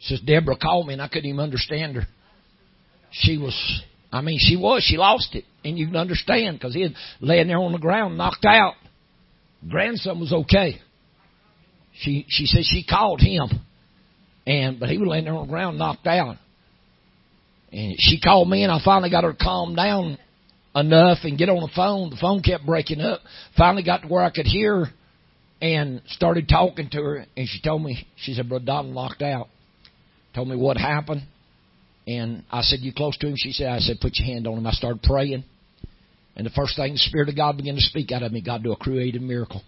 Says Deborah called me, and I couldn't even understand her. She was, I mean, she was. She lost it, and you can understand because he had laying there on the ground, knocked out. Grandson was okay. She she said she called him, and but he was laying there on the ground, knocked out. And she called me, and I finally got her to calm down enough and get on the phone. The phone kept breaking up. Finally got to where I could hear and started talking to her. And she told me, she said, Brother Don locked out. Told me what happened. And I said, You close to him? She said, I said, Put your hand on him. I started praying. And the first thing the Spirit of God began to speak out of me, God, do a creative miracle.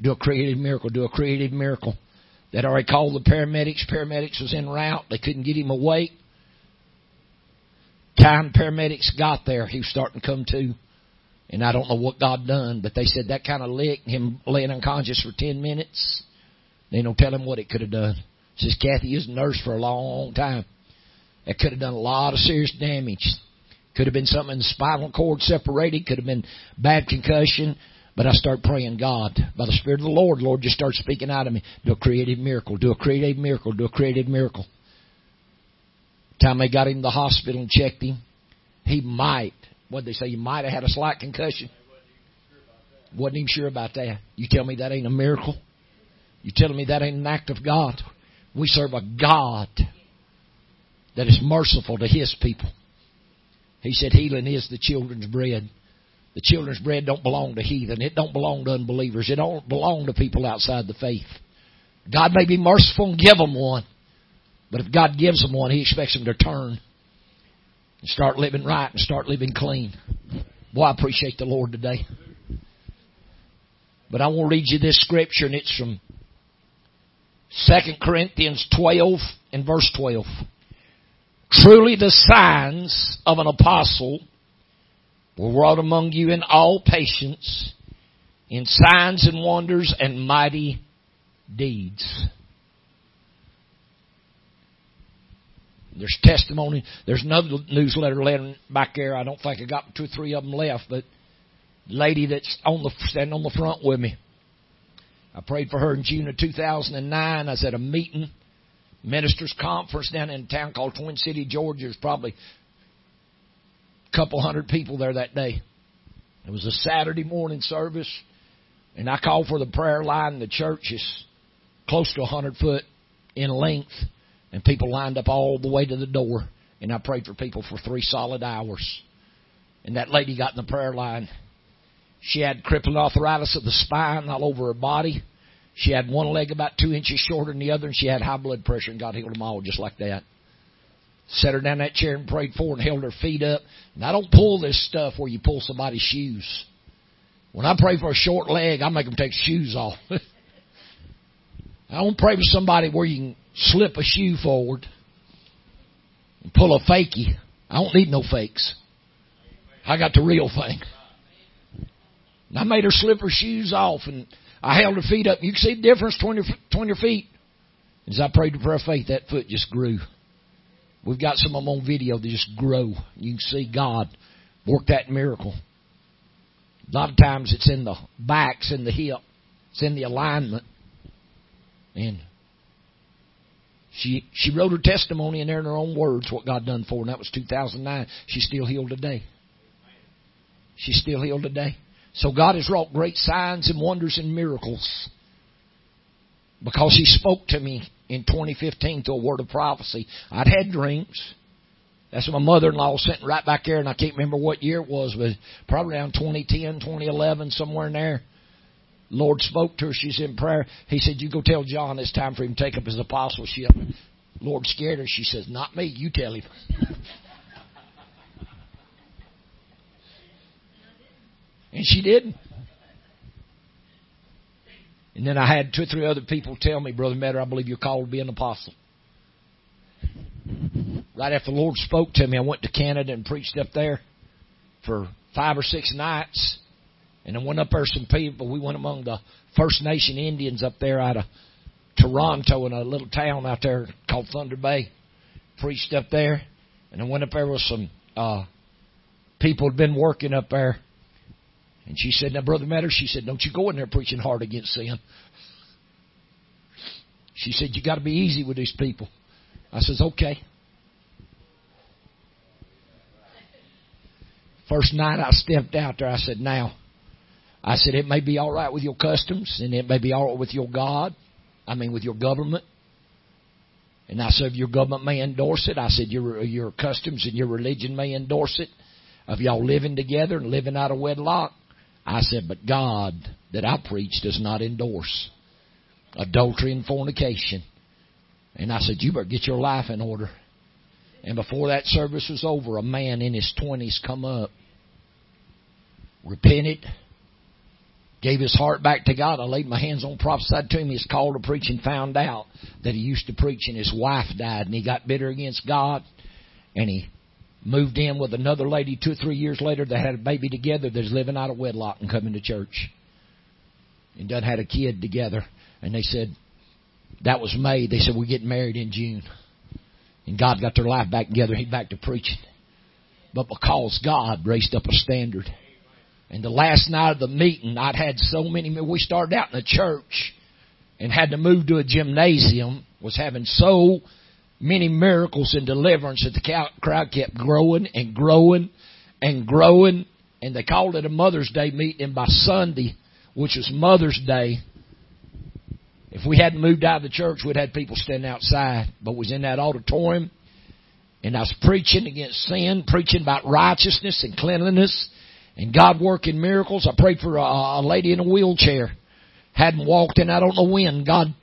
Do a creative miracle. Do a creative miracle. That already called the paramedics. Paramedics was en route. They couldn't get him awake. Time paramedics got there, he was starting to come to. And I don't know what God done, but they said that kind of lick, him laying unconscious for 10 minutes, they don't tell him what it could have done. Says Kathy is a nurse for a long time. It could have done a lot of serious damage. Could have been something in the spinal cord separated. Could have been bad concussion. But I start praying, God, by the Spirit of the Lord, Lord, just start speaking out of me. Do a creative miracle. Do a creative miracle. Do a creative miracle. Time they got him to the hospital and checked him, he might, what they say, he might have had a slight concussion. Wasn't even sure about that. You tell me that ain't a miracle? You telling me that ain't an act of God? We serve a God that is merciful to His people. He said healing is the children's bread. The children's bread don't belong to heathen. It don't belong to unbelievers. It don't belong to people outside the faith. God may be merciful and give them one. But if God gives them one, He expects them to turn and start living right and start living clean. Boy, I appreciate the Lord today. But I want to read you this scripture, and it's from 2 Corinthians 12 and verse 12. Truly the signs of an apostle were wrought among you in all patience, in signs and wonders and mighty deeds. There's testimony. There's another newsletter letter back there. I don't think I got two or three of them left, but lady that's on the standing on the front with me. I prayed for her in June of 2009. I was at a meeting, ministers conference down in a town called Twin City, Georgia. There's probably a couple hundred people there that day. It was a Saturday morning service, and I called for the prayer line. The church is close to a hundred foot in length and people lined up all the way to the door. And I prayed for people for three solid hours. And that lady got in the prayer line. She had crippling arthritis of the spine all over her body. She had one leg about two inches shorter than the other, and she had high blood pressure, and God healed them all just like that. Set her down that chair and prayed for her and held her feet up. And I don't pull this stuff where you pull somebody's shoes. When I pray for a short leg, I make them take shoes off. <laughs> I don't pray for somebody where you can slip a shoe forward and pull a fakey. I don't need no fakes. I got the real thing. And I made her slip her shoes off and I held her feet up. You can see the difference between her, between her feet. As I prayed for her faith, that foot just grew. We've got some of them on video that just grow. You can see God work that miracle. A lot of times it's in the backs, in the hip, it's in the alignment. And she she wrote her testimony in there in her own words what God done for her, and that was 2009. She's still healed today. She's still healed today. So God has wrought great signs and wonders and miracles because He spoke to me in 2015 through a word of prophecy. I'd had dreams. That's my mother-in-law sitting right back there, and I can't remember what year it was, but probably around 2010, 2011, somewhere in there. Lord spoke to her. She's in prayer. He said, You go tell John it's time for him to take up his apostleship. Lord scared her. She says, Not me. You tell him. <laughs> and she didn't. And then I had two or three other people tell me, Brother Metter, I believe you're called to be an apostle. Right after the Lord spoke to me, I went to Canada and preached up there for five or six nights. And I went up there some people. We went among the First Nation Indians up there out of Toronto in a little town out there called Thunder Bay. Preached up there. And I went up there with some uh people had been working up there. And she said, Now, Brother Matter, she said, Don't you go in there preaching hard against sin. She said, You got to be easy with these people. I says, Okay. First night I stepped out there, I said, Now, I said, It may be all right with your customs, and it may be all right with your God. I mean, with your government. And I said, Your government may endorse it. I said, Your, your customs and your religion may endorse it. Of y'all living together and living out of wedlock. I said, But God that I preach does not endorse adultery and fornication. And I said, You better get your life in order. And before that service was over, a man in his twenties come up, repented, gave his heart back to God. I laid my hands on, prophesied to him. He's called to preach and found out that he used to preach and his wife died and he got bitter against God and he moved in with another lady two or three years later. They had a baby together that's living out of wedlock and coming to church. And done had a kid together. And they said, that was May. They said, we're getting married in June. And God got their life back together. He back to preaching. But because God raised up a standard. And the last night of the meeting, I'd had so many, we started out in a church and had to move to a gymnasium, was having so many miracles and deliverance that the crowd kept growing and growing and growing. And they called it a Mother's Day meeting. And by Sunday, which was Mother's Day, if we hadn't moved out of the church, we'd had people standing outside. But was in that auditorium, and I was preaching against sin, preaching about righteousness and cleanliness, and God working miracles. I prayed for a, a lady in a wheelchair, hadn't walked in I don't know when. God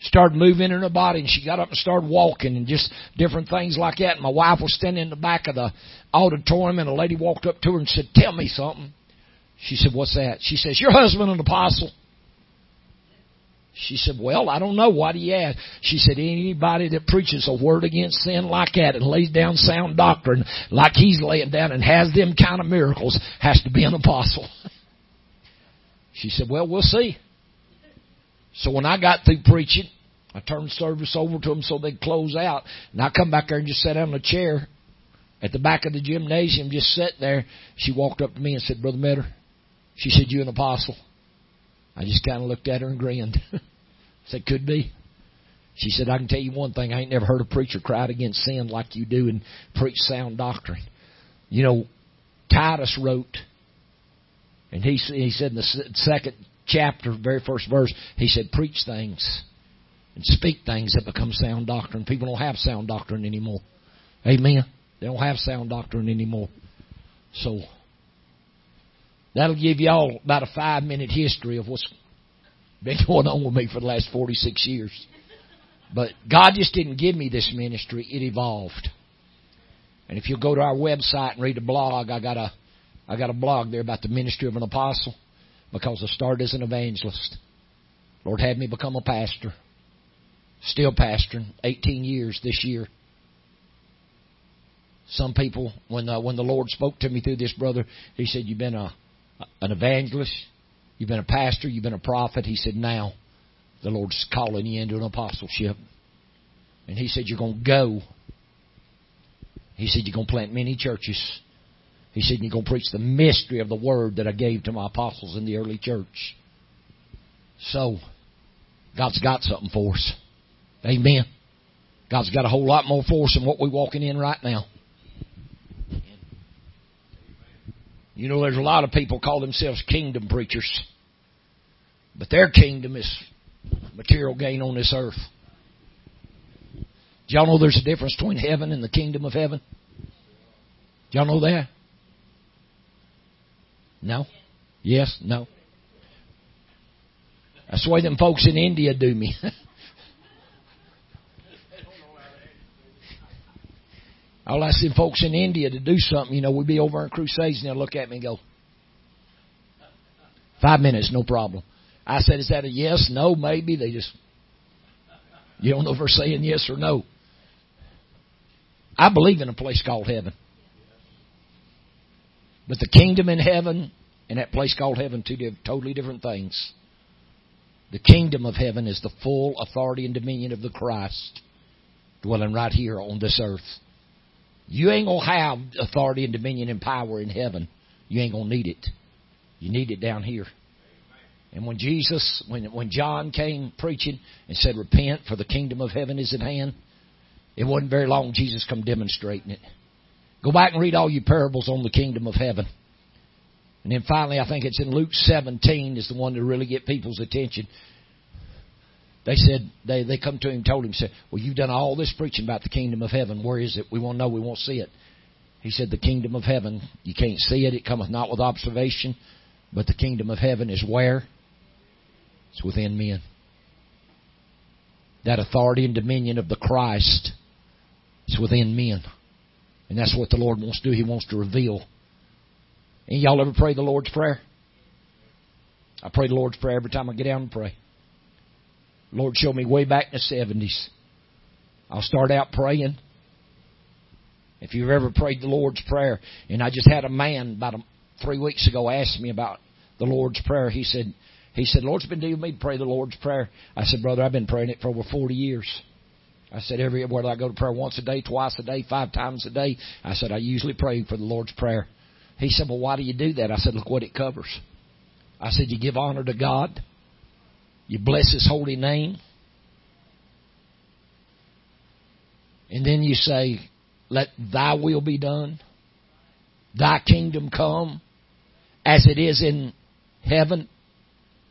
started moving in her body, and she got up and started walking, and just different things like that. And my wife was standing in the back of the auditorium, and a lady walked up to her and said, "Tell me something." She said, "What's that?" She says, "Your husband an apostle." She said, Well, I don't know. Why do you ask? She said, Anybody that preaches a word against sin like that and lays down sound doctrine like he's laying down and has them kind of miracles has to be an apostle. <laughs> She said, Well, we'll see. So when I got through preaching, I turned service over to them so they'd close out. And I come back there and just sat down in a chair at the back of the gymnasium, just sat there. She walked up to me and said, Brother Metter, she said, You an apostle? I just kind of looked at her and grinned. <laughs> said, could be. She said, I can tell you one thing. I ain't never heard a preacher cry out against sin like you do and preach sound doctrine. You know, Titus wrote, and he, he said in the second chapter, very first verse, he said, preach things and speak things that become sound doctrine. People don't have sound doctrine anymore. Amen. They don't have sound doctrine anymore. So, That'll give y'all about a five minute history of what's been <laughs> going on with me for the last 46 years. But God just didn't give me this ministry, it evolved. And if you'll go to our website and read a blog, I got a I got a blog there about the ministry of an apostle because I started as an evangelist. Lord had me become a pastor. Still pastoring, 18 years this year. Some people, when the, when the Lord spoke to me through this brother, he said, "You've been a an evangelist, you've been a pastor, you've been a prophet. He said, now the Lord's calling you into an apostleship. And he said, you're going to go. He said, you're going to plant many churches. He said, you're going to preach the mystery of the word that I gave to my apostles in the early church. So, God's got something for us. Amen. God's got a whole lot more for us than what we're walking in right now. You know, there's a lot of people call themselves kingdom preachers, but their kingdom is material gain on this earth. Do y'all know there's a difference between heaven and the kingdom of heaven? Do y'all know that? No? Yes? No? That's the way them folks in India do me. I'll ask them folks in India to do something. You know, we'd be over in crusades and they'll look at me and go, five minutes, no problem. I said, is that a yes, no, maybe? They just, you don't know if they're saying yes or no. I believe in a place called heaven. But the kingdom in heaven and that place called heaven, two totally different things. The kingdom of heaven is the full authority and dominion of the Christ dwelling right here on this earth. You ain't gonna have authority and dominion and power in heaven. You ain't gonna need it. You need it down here. And when Jesus, when, when John came preaching and said, repent for the kingdom of heaven is at hand, it wasn't very long Jesus come demonstrating it. Go back and read all your parables on the kingdom of heaven. And then finally, I think it's in Luke 17 is the one to really get people's attention. They said, they, they come to him told him, said, well, you've done all this preaching about the kingdom of heaven. Where is it? We want to know. We won't see it. He said, the kingdom of heaven, you can't see it. It cometh not with observation. But the kingdom of heaven is where? It's within men. That authority and dominion of the Christ is within men. And that's what the Lord wants to do. He wants to reveal. And y'all ever pray the Lord's Prayer? I pray the Lord's Prayer every time I get down and pray. Lord showed me way back in the 70s. I'll start out praying. If you've ever prayed the Lord's Prayer, and I just had a man about three weeks ago ask me about the Lord's Prayer. He said, he said, Lord's been with me to pray the Lord's Prayer. I said, brother, I've been praying it for over 40 years. I said, every, whether I go to prayer once a day, twice a day, five times a day, I said, I usually pray for the Lord's Prayer. He said, well, why do you do that? I said, look what it covers. I said, you give honor to God. You bless His holy name. And then you say, let thy will be done. Thy kingdom come as it is in heaven.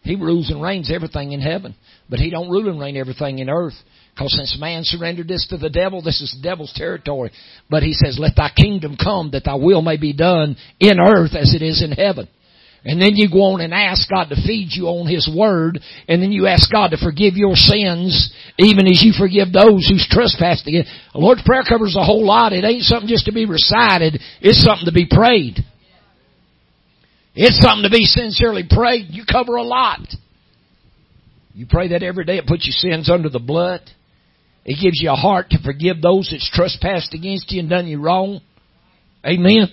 He rules and reigns everything in heaven. But he don't rule and reign everything in earth. Because since man surrendered this to the devil, this is the devil's territory. But he says, let thy kingdom come that thy will may be done in earth as it is in heaven. And then you go on and ask God to feed you on His Word, and then you ask God to forgive your sins, even as you forgive those who's trespassed against. The Lord's Prayer covers a whole lot. It ain't something just to be recited, it's something to be prayed. It's something to be sincerely prayed. You cover a lot. You pray that every day. It puts your sins under the blood. It gives you a heart to forgive those that's trespassed against you and done you wrong. Amen.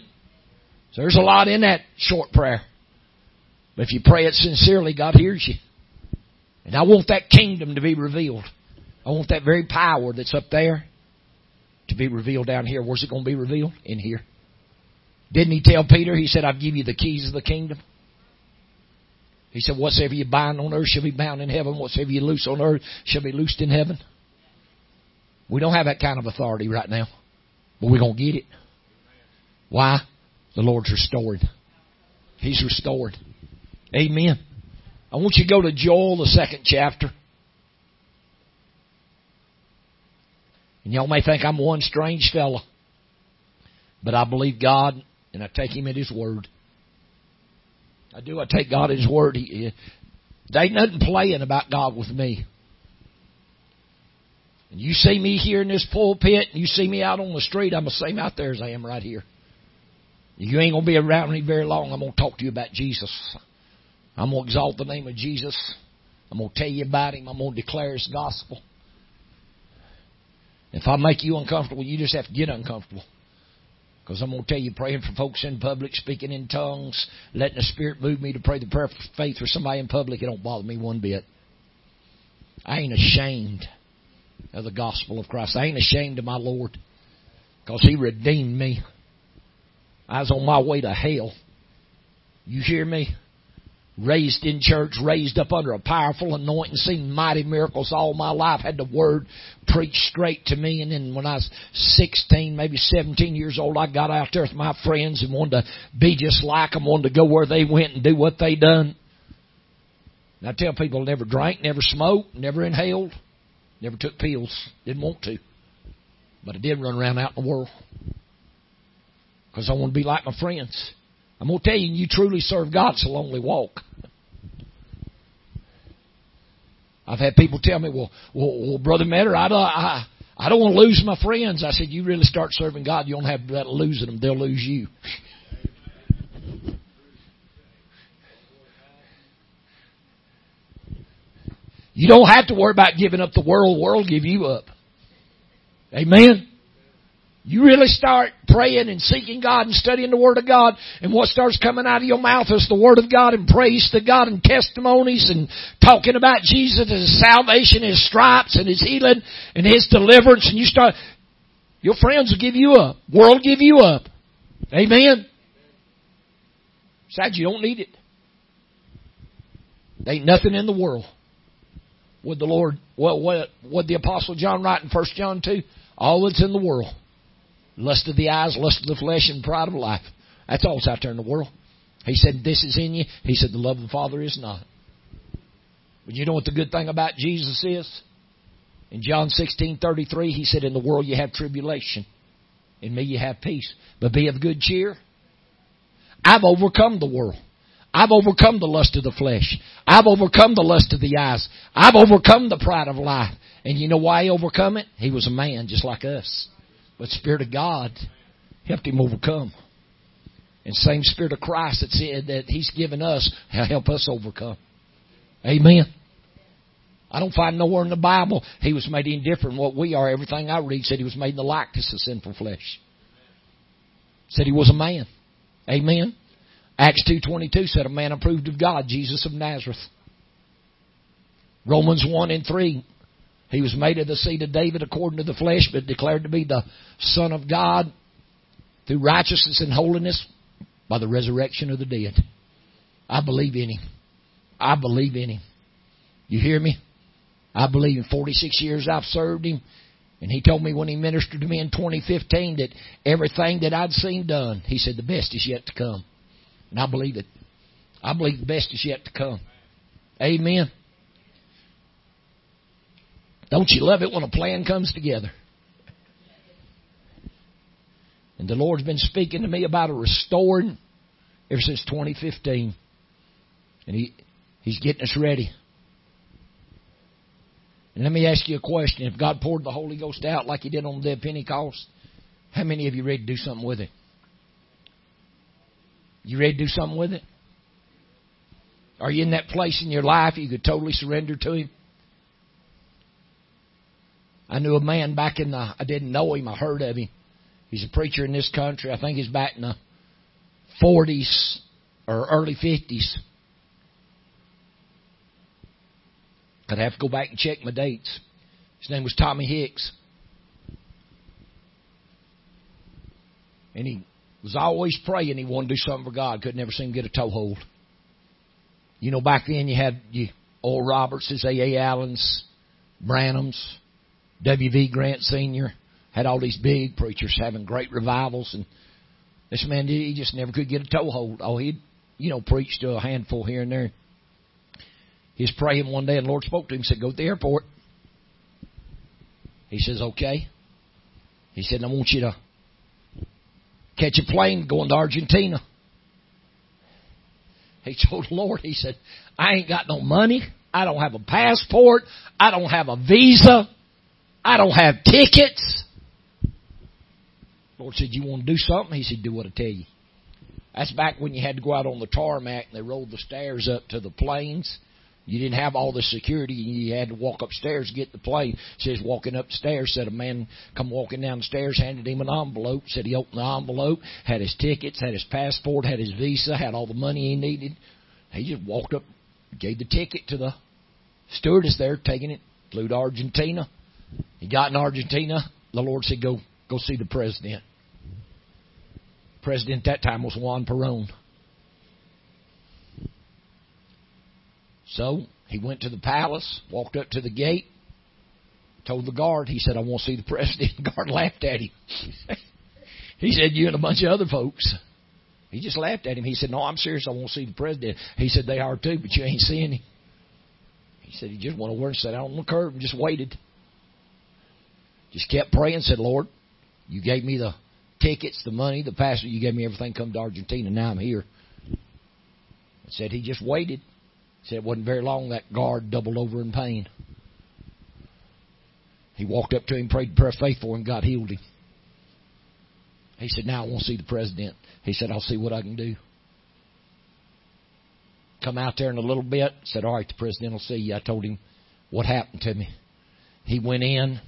So there's a lot in that short prayer. But if you pray it sincerely, God hears you. And I want that kingdom to be revealed. I want that very power that's up there to be revealed down here. Where's it going to be revealed? In here. Didn't he tell Peter? He said, I'll give you the keys of the kingdom. He said, whatsoever you bind on earth shall be bound in heaven. Whatsoever you loose on earth shall be loosed in heaven. We don't have that kind of authority right now. But we're going to get it. Why? The Lord's restored. He's restored. Amen. I want you to go to Joel, the second chapter. And y'all may think I'm one strange fella. But I believe God and I take Him at His word. I do. I take God at His word. He, there ain't nothing playing about God with me. And you see me here in this pulpit, and you see me out on the street, I'm the same out there as I am right here. You ain't gonna be around me very long. I'm gonna talk to you about Jesus. I'm going to exalt the name of Jesus. I'm going to tell you about Him. I'm going to declare His gospel. If I make you uncomfortable, you just have to get uncomfortable. Because I'm going to tell you, praying for folks in public, speaking in tongues, letting the Spirit move me to pray the prayer of faith for somebody in public, it don't bother me one bit. I ain't ashamed of the gospel of Christ. I ain't ashamed of my Lord. Because He redeemed me. I was on my way to hell. You hear me? Raised in church, raised up under a powerful anointing, seen mighty miracles all my life, had the word preached straight to me, and then when I was 16, maybe 17 years old, I got out there with my friends and wanted to be just like them, wanted to go where they went and do what they done. And I tell people never drank, never smoked, never inhaled, never took pills, didn't want to. But I did run around out in the world. Because I want to be like my friends. I'm going to tell you, you truly serve God, it's a lonely walk. I've had people tell me, well, well, well Brother Metter, I don't, I, I don't want to lose my friends. I said, you really start serving God, you don't have that losing them. They'll lose you. You don't have to worry about giving up the world. The world give you up. Amen. You really start praying and seeking God and studying the Word of God, and what starts coming out of your mouth is the Word of God and praise to God and testimonies and talking about Jesus, and His salvation, His stripes and His healing and His deliverance, and you start, your friends will give you up. World will give you up. Amen. Besides, you don't need it. There ain't nothing in the world. Would the Lord, well, what, what the Apostle John write in 1 John 2? All that's in the world lust of the eyes, lust of the flesh, and pride of life. That's all that's out there in the world. He said, This is in you. He said, The love of the Father is not. But you know what the good thing about Jesus is? In John sixteen thirty three, he said, In the world you have tribulation. In me you have peace. But be of good cheer. I've overcome the world. I've overcome the lust of the flesh. I've overcome the lust of the eyes. I've overcome the pride of life. And you know why he overcome it? He was a man just like us. But Spirit of God helped him overcome. And same Spirit of Christ that said that He's given us help us overcome. Amen. I don't find nowhere in the Bible He was made any different what we are. Everything I read said He was made in the likeness of sinful flesh. Said He was a man. Amen. Acts 2.22 said a man approved of God, Jesus of Nazareth. Romans 1 and 3 he was made of the seed of David according to the flesh, but declared to be the Son of God through righteousness and holiness by the resurrection of the dead. I believe in Him. I believe in Him. You hear me? I believe in 46 years I've served Him. And He told me when He ministered to me in 2015 that everything that I'd seen done, He said the best is yet to come. And I believe it. I believe the best is yet to come. Amen. Don't you love it when a plan comes together? And the Lord's been speaking to me about a restoring ever since 2015. And he, He's getting us ready. And let me ask you a question. If God poured the Holy Ghost out like He did on the day of Pentecost, how many of you ready to do something with it? You ready to do something with it? Are you in that place in your life you could totally surrender to Him? I knew a man back in the, I didn't know him, I heard of him. He's a preacher in this country. I think he's back in the 40s or early 50s. I'd have to go back and check my dates. His name was Tommy Hicks. And he was always praying he wanted to do something for God. Could never seem to get a toehold. You know, back then you had you Oral Roberts, A.A. Allens, Branhams, W.V. Grant Sr. had all these big preachers having great revivals, and this man he just never could get a toehold. Oh, he'd, you know, preach to a handful here and there. He was praying one day, and the Lord spoke to him and said, Go to the airport. He says, Okay. He said, I want you to catch a plane going to Argentina. He <laughs> told the Lord, he said, I ain't got no money. I don't have a passport. I don't have a visa. I don't have tickets. Lord said, You want to do something? He said, Do what I tell you. That's back when you had to go out on the tarmac and they rolled the stairs up to the planes. You didn't have all the security. And you had to walk upstairs to get the plane. Says walking upstairs. Said a man come walking down the stairs, handed him an envelope. Said he opened the envelope, had his tickets, had his passport, had his visa, had all the money he needed. He just walked up, gave the ticket to the stewardess there, taking it, flew to Argentina. He got in Argentina. The Lord said, "Go, go see the president." President at that time was Juan Perón. So he went to the palace, walked up to the gate, told the guard. He said, "I want to see the <laughs> president." The guard laughed at him. <laughs> he said, "You and a bunch of other folks." He just laughed at him. He said, "No, I'm serious. I want to see the president." He said, "They are too, but you ain't seeing him." He said he just went over and sat out on the curb and just waited. Just kept praying, said, Lord, you gave me the tickets, the money, the passport, you gave me everything come to Argentina, now I'm here. said he just waited. He said it wasn't very long that guard doubled over in pain. He walked up to him, prayed a prayer of faith for him, God healed him. He said, Now I want to see the president. He said, I'll see what I can do. Come out there in a little bit. Said, All right, the president will see you. I told him what happened to me. He went in,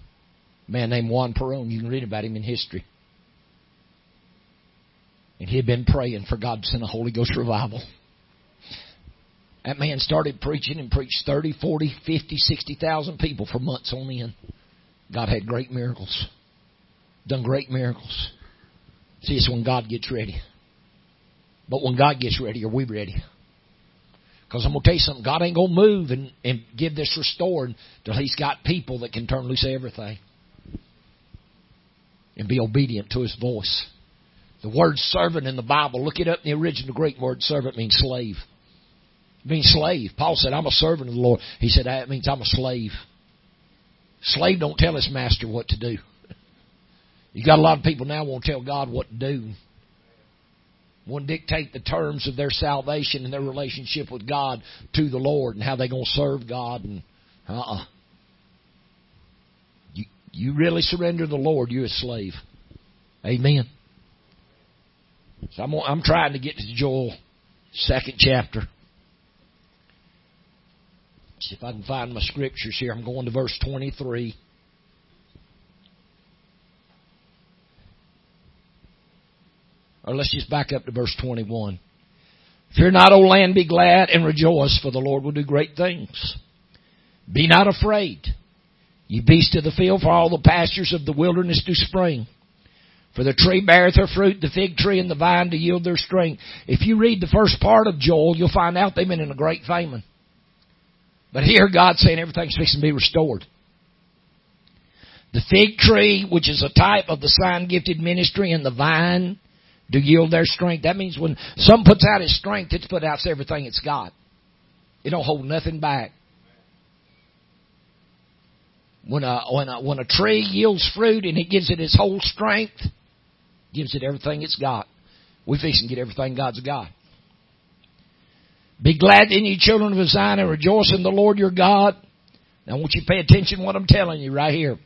man named Juan Perón. You can read about him in history. And he had been praying for God to send a Holy Ghost revival. That man started preaching and preached 30, 40, 50, 60,000 people for months on end. God had great miracles. Done great miracles. See, it's when God gets ready. But when God gets ready, are we ready? Because I'm going to tell you something. God ain't going to move and, and give this restored till He's got people that can turn loose everything and be obedient to His voice. The word servant in the Bible, look it up in the original Greek word servant means slave. It means slave. Paul said, I'm a servant of the Lord. He said, that means I'm a slave. Slave don't tell his master what to do. You got a lot of people now won't tell God what to do. Won't dictate the terms of their salvation and their relationship with God to the Lord and how they're going to serve God and uh-uh. You, really surrender to the Lord, you're a slave. Amen. So I'm, I'm trying to get to Joel, second chapter. See if I can find my scriptures here. I'm going to verse 23. Or let's just back up to verse 21. Fear not, O land, be glad and rejoice, for the Lord will do great things. Be not afraid, ye beasts of the field, for all the pastures of the wilderness do spring. For the tree beareth her fruit, the fig tree and the vine to yield their strength. If you read the first part of Joel, you'll find out they've been in a great famine. But here God's saying everything's fixing to be restored. The fig tree, which is a type of the sign gifted ministry, and the vine do yield their strength. That means when some puts out its strength, it's put out everything it's got. It don't hold nothing back. When a, when a, when a tree yields fruit and it gives it its whole strength, gives it everything it's got. We fix and get everything God's got. Be glad in you children of Zion and rejoice in the Lord your God. Now I want you to pay attention to what I'm telling you right here.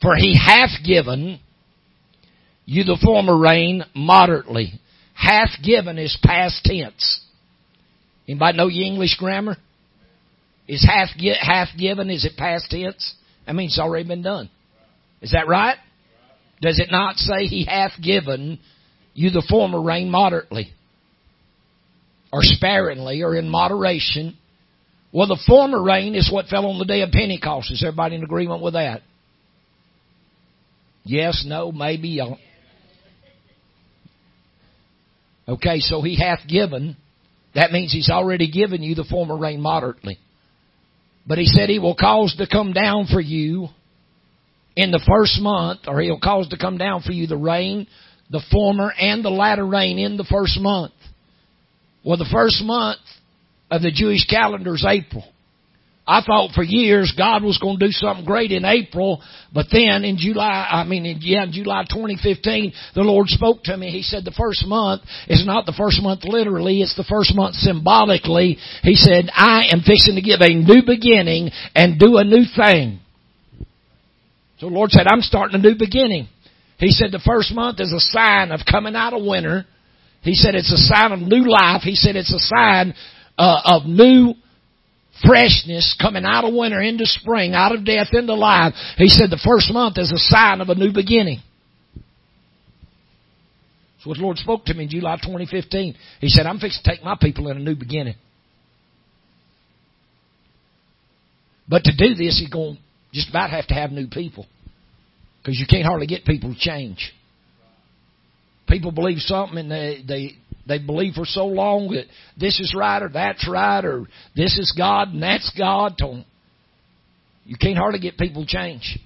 For he hath given you the former rain moderately. Hath given is past tense. Anybody know your English grammar? Is half, half given, is it past tense? That means it's already been done. Is that right? Does it not say he hath given you the former rain moderately? Or sparingly or in moderation? Well, the former rain is what fell on the day of Pentecost. Is everybody in agreement with that? Yes, no, maybe. Okay, so he hath given. That means he's already given you the former rain moderately. But he said he will cause to come down for you in the first month, or he'll cause to come down for you the rain, the former and the latter rain in the first month. Well, the first month of the Jewish calendar is April. I thought for years God was going to do something great in April, but then in July, I mean, in, yeah, in July 2015, the Lord spoke to me. He said the first month is not the first month literally, it's the first month symbolically. He said, I am fixing to give a new beginning and do a new thing. So the Lord said, I'm starting a new beginning. He said the first month is a sign of coming out of winter. He said it's a sign of new life. He said it's a sign uh, of new freshness coming out of winter into spring, out of death into life. He said the first month is a sign of a new beginning. So what the Lord spoke to me in July 2015. He said, I'm fixing to take my people in a new beginning. But to do this, He's going to just about have to have new people. Because you can't hardly get people to change. People believe something and they, they, they believe for so long that this is right or that's right or this is God and that's God. You can't hardly get people to change.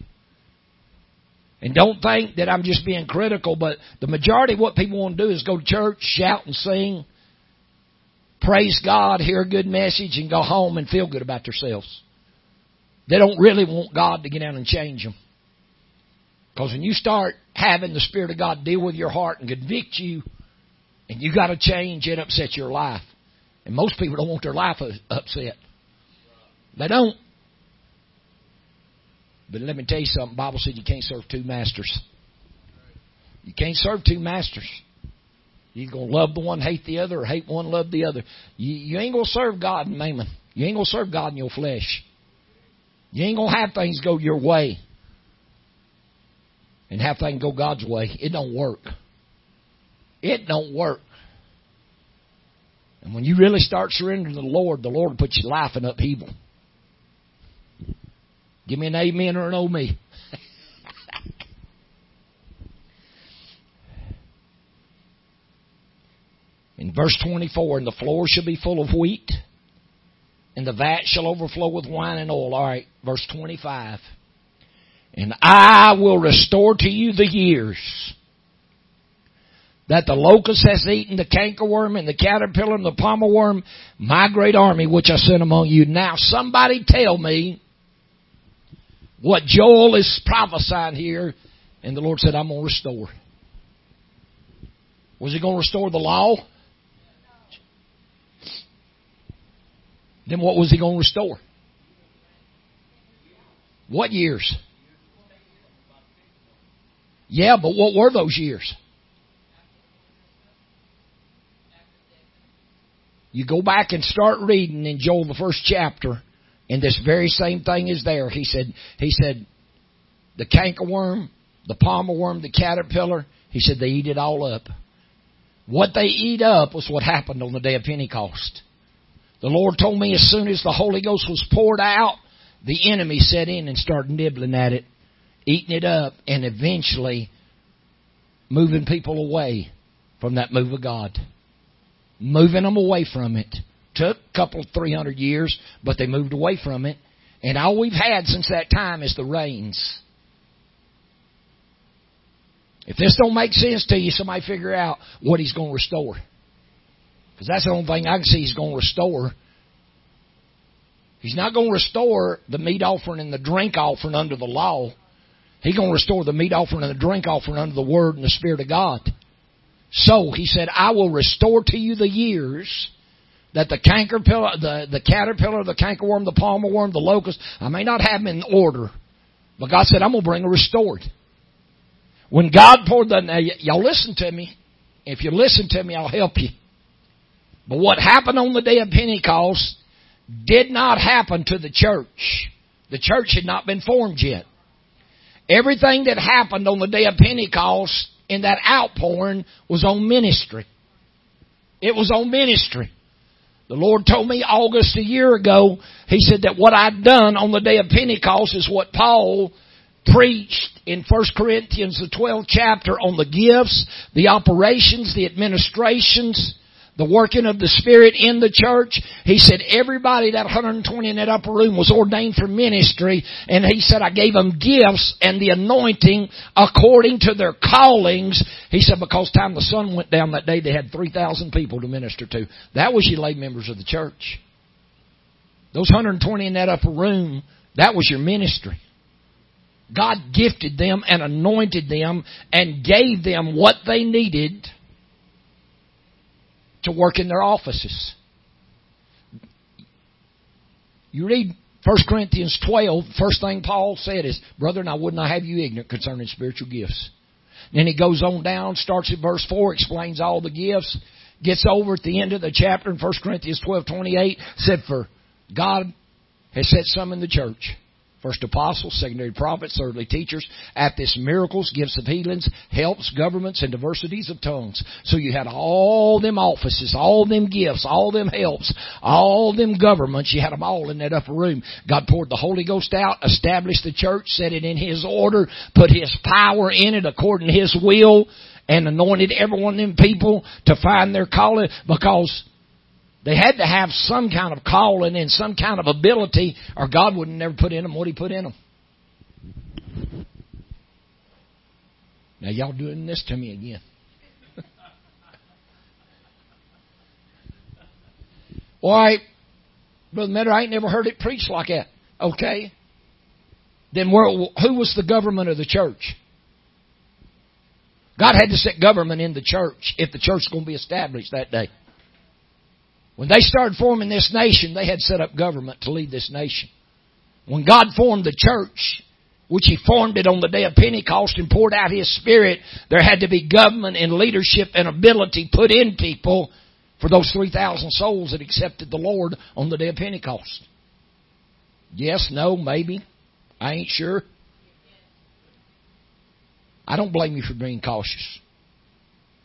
And don't think that I'm just being critical, but the majority of what people want to do is go to church, shout and sing, praise God, hear a good message, and go home and feel good about themselves. They don't really want God to get down and change them. Because when you start having the Spirit of God deal with your heart and convict you, and you got to change, it upsets your life. And most people don't want their life upset. They don't. But let me tell you something. The Bible said you can't serve two masters. You can't serve two masters. You're going to love the one, hate the other, or hate one, love the other. You, you ain't going to serve God in mammon. You ain't going to serve God in your flesh. You ain't going to have things go your way and have things go God's way. It don't work. It don't work. And when you really start surrendering to the Lord, the Lord will put your life in upheaval. Give me an amen or an oh me. <laughs> In verse 24, and the floor shall be full of wheat, and the vat shall overflow with wine and oil. All right, verse 25. And I will restore to you the years that the locust has eaten, the cankerworm and the caterpillar and the palmer worm, my great army which I sent among you. Now somebody tell me what Joel is prophesying here. And the Lord said, I'm going to restore. Was he going to restore the law? Then what was he going to restore? What years? Yeah, but what were those years? You go back and start reading in Joel the first chapter, and this very same thing is there. He said, he said, the cankerworm, the palmer worm, the caterpillar, he said they eat it all up. What they eat up was what happened on the day of Pentecost. The Lord told me as soon as the Holy Ghost was poured out, the enemy set in and started nibbling at it, eating it up, and eventually moving people away from that move of God. Moving them away from it. Took a couple, three hundred years, but they moved away from it. And all we've had since that time is the rains. If this don't make sense to you, somebody figure out what he's going to restore. Because that's the only thing I can see he's going to restore. He's not going to restore the meat offering and the drink offering under the law. He's going to restore the meat offering and the drink offering under the Word and the Spirit of God. So, he said, I will restore to you the years that the caterpillar, the, the caterpillar, the cankerworm, the palmer worm, the locust, I may not have them in order, but God said, I'm going to bring a restored. When God poured the, now y'all listen to me. If you listen to me, I'll help you. But what happened on the day of Pentecost did not happen to the church. The church had not been formed yet. Everything that happened on the day of Pentecost in that outpouring was on ministry. It was on ministry. The Lord told me August a year ago, He said that what I'd done on the day of Pentecost is what Paul preached in 1 Corinthians the 12th chapter on the gifts, the operations, the administrations, the working of the Spirit in the church. He said everybody, that 120 in that upper room was ordained for ministry and he said I gave them gifts and the anointing according to their callings. He said because time the sun went down that day they had 3,000 people to minister to. That was your lay members of the church. Those 120 in that upper room, that was your ministry. God gifted them and anointed them and gave them what they needed to work in their offices. You read 1 Corinthians 12, first thing Paul said is, Brethren, I would not have you ignorant concerning spiritual gifts. Then he goes on down, starts at verse 4, explains all the gifts, gets over at the end of the chapter in 1 Corinthians 12, 28, said, For God has set some in the church First apostles, secondary prophets, thirdly teachers, at this miracles, gifts of healings, helps, governments, and diversities of tongues. So you had all them offices, all them gifts, all them helps, all them governments, you had them all in that upper room. God poured the Holy Ghost out, established the church, set it in His order, put His power in it according to His will, and anointed every one of them people to find their calling because they had to have some kind of calling and some kind of ability, or God wouldn't never put in them what He put in them. Now, y'all doing this to me again. <laughs> Why, Brother Metter, I ain't never heard it preached like that. Okay. Then where, who was the government of the church? God had to set government in the church if the church is going to be established that day. When they started forming this nation, they had set up government to lead this nation. When God formed the church, which He formed it on the day of Pentecost and poured out His Spirit, there had to be government and leadership and ability put in people for those 3,000 souls that accepted the Lord on the day of Pentecost. Yes, no, maybe. I ain't sure. I don't blame you for being cautious.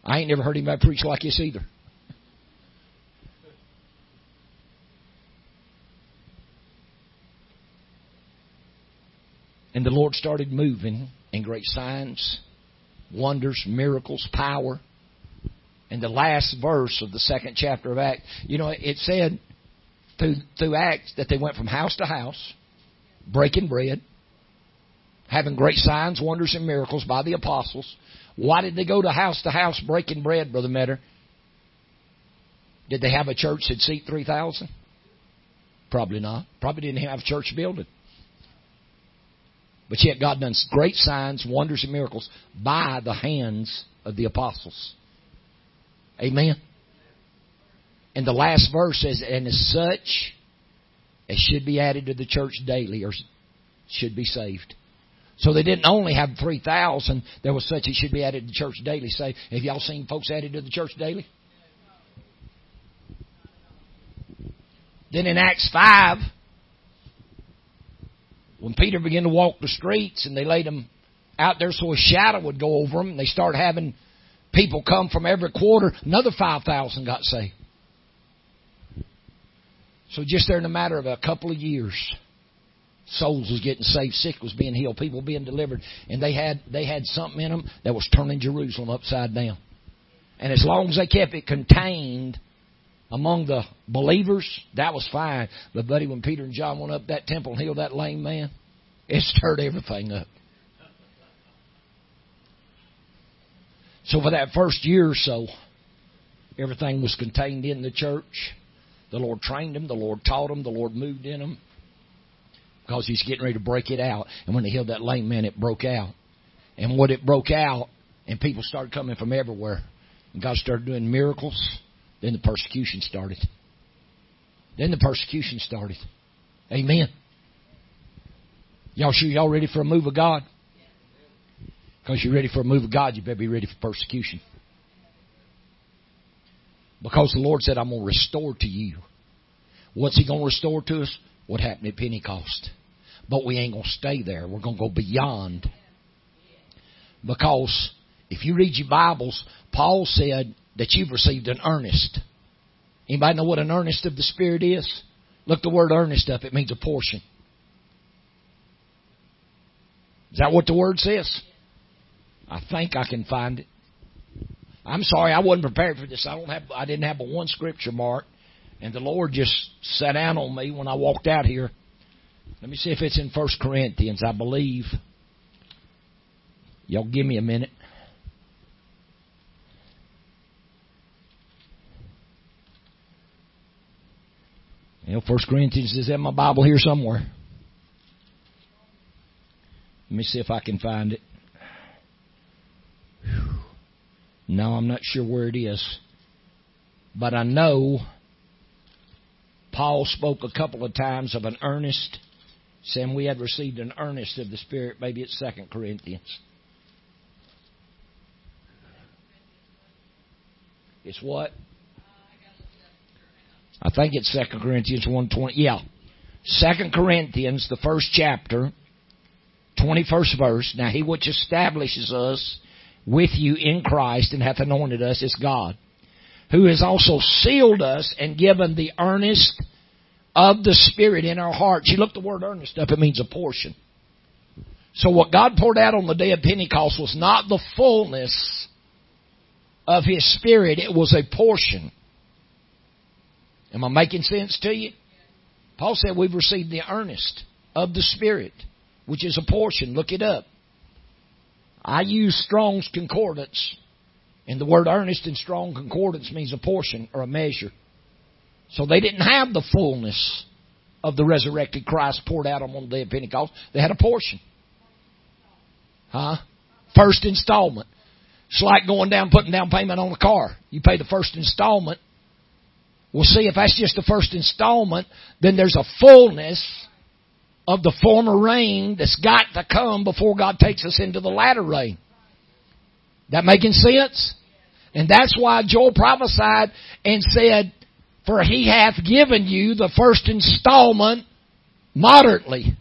I ain't never heard anybody preach like this either. And the Lord started moving in great signs, wonders, miracles, power. And the last verse of the second chapter of Acts, you know, it said through, through Acts that they went from house to house, breaking bread, having great signs, wonders, and miracles by the apostles. Why did they go to house to house breaking bread, Brother Metter? Did they have a church that seat 3,000? Probably not. Probably didn't have a church building. But yet God done great signs, wonders, and miracles by the hands of the apostles. Amen. And the last verse says, and as such as should be added to the church daily or should be saved. So they didn't only have 3,000, there was such as should be added to the church daily. Say, have y'all seen folks added to the church daily? Then in Acts 5, when Peter began to walk the streets and they laid him out there so a shadow would go over him, and they started having people come from every quarter, another 5,000 got saved. So just there in a matter of a couple of years, souls was getting saved, sick was being healed, people being delivered, and they had they had something in them that was turning Jerusalem upside down. And as long as they kept it contained among the believers, that was fine. But buddy, when Peter and John went up that temple and healed that lame man, it stirred everything up. So for that first year or so, everything was contained in the church. The Lord trained them, the Lord taught them, the Lord moved in them. Because He's getting ready to break it out. And when He healed that lame man, it broke out. And when it broke out, and people started coming from everywhere, and God started doing miracles, then the persecution started. Then the persecution started. Amen. Y'all sure y'all ready for a move of God? Because you're ready for a move of God, you better be ready for persecution. Because the Lord said, I'm going to restore to you. What's He going to restore to us? What happened at Pentecost. But we ain't going to stay there. We're going to go beyond. Because if you read your Bibles, Paul said that you've received an earnest. Anybody know what an earnest of the Spirit is? Look the word earnest up. It means a portion. Is that what the word says? I think I can find it. I'm sorry, I wasn't prepared for this. I don't have, I didn't have but one scripture mark, and the Lord just sat down on me when I walked out here. Let me see if it's in First Corinthians. I believe. Y'all give me a minute. You know, First Corinthians is in my Bible here somewhere. Let me see if I can find it. No, I'm not sure where it is. But I know Paul spoke a couple of times of an earnest, saying we had received an earnest of the Spirit. Maybe it's Second Corinthians. It's what? I think it's Second Corinthians one twenty. Yeah, Second Corinthians, the first chapter, twenty first verse. Now he which establishes us with you in Christ and hath anointed us is God, who has also sealed us and given the earnest of the Spirit in our hearts. You look the word earnest up; it means a portion. So what God poured out on the day of Pentecost was not the fullness of His Spirit; it was a portion. Am I making sense to you? Paul said we've received the earnest of the Spirit, which is a portion. Look it up. I use Strong's Concordance, and the word earnest in Strong Concordance means a portion or a measure. So they didn't have the fullness of the resurrected Christ poured out on the day of Pentecost. They had a portion. Huh? First installment. It's like going down, putting down payment on a car. You pay the first installment, well, see, if that's just the first installment, then there's a fullness of the former rain that's got to come before God takes us into the latter rain. That making sense? And that's why Joel prophesied and said, For he hath given you the first installment moderately.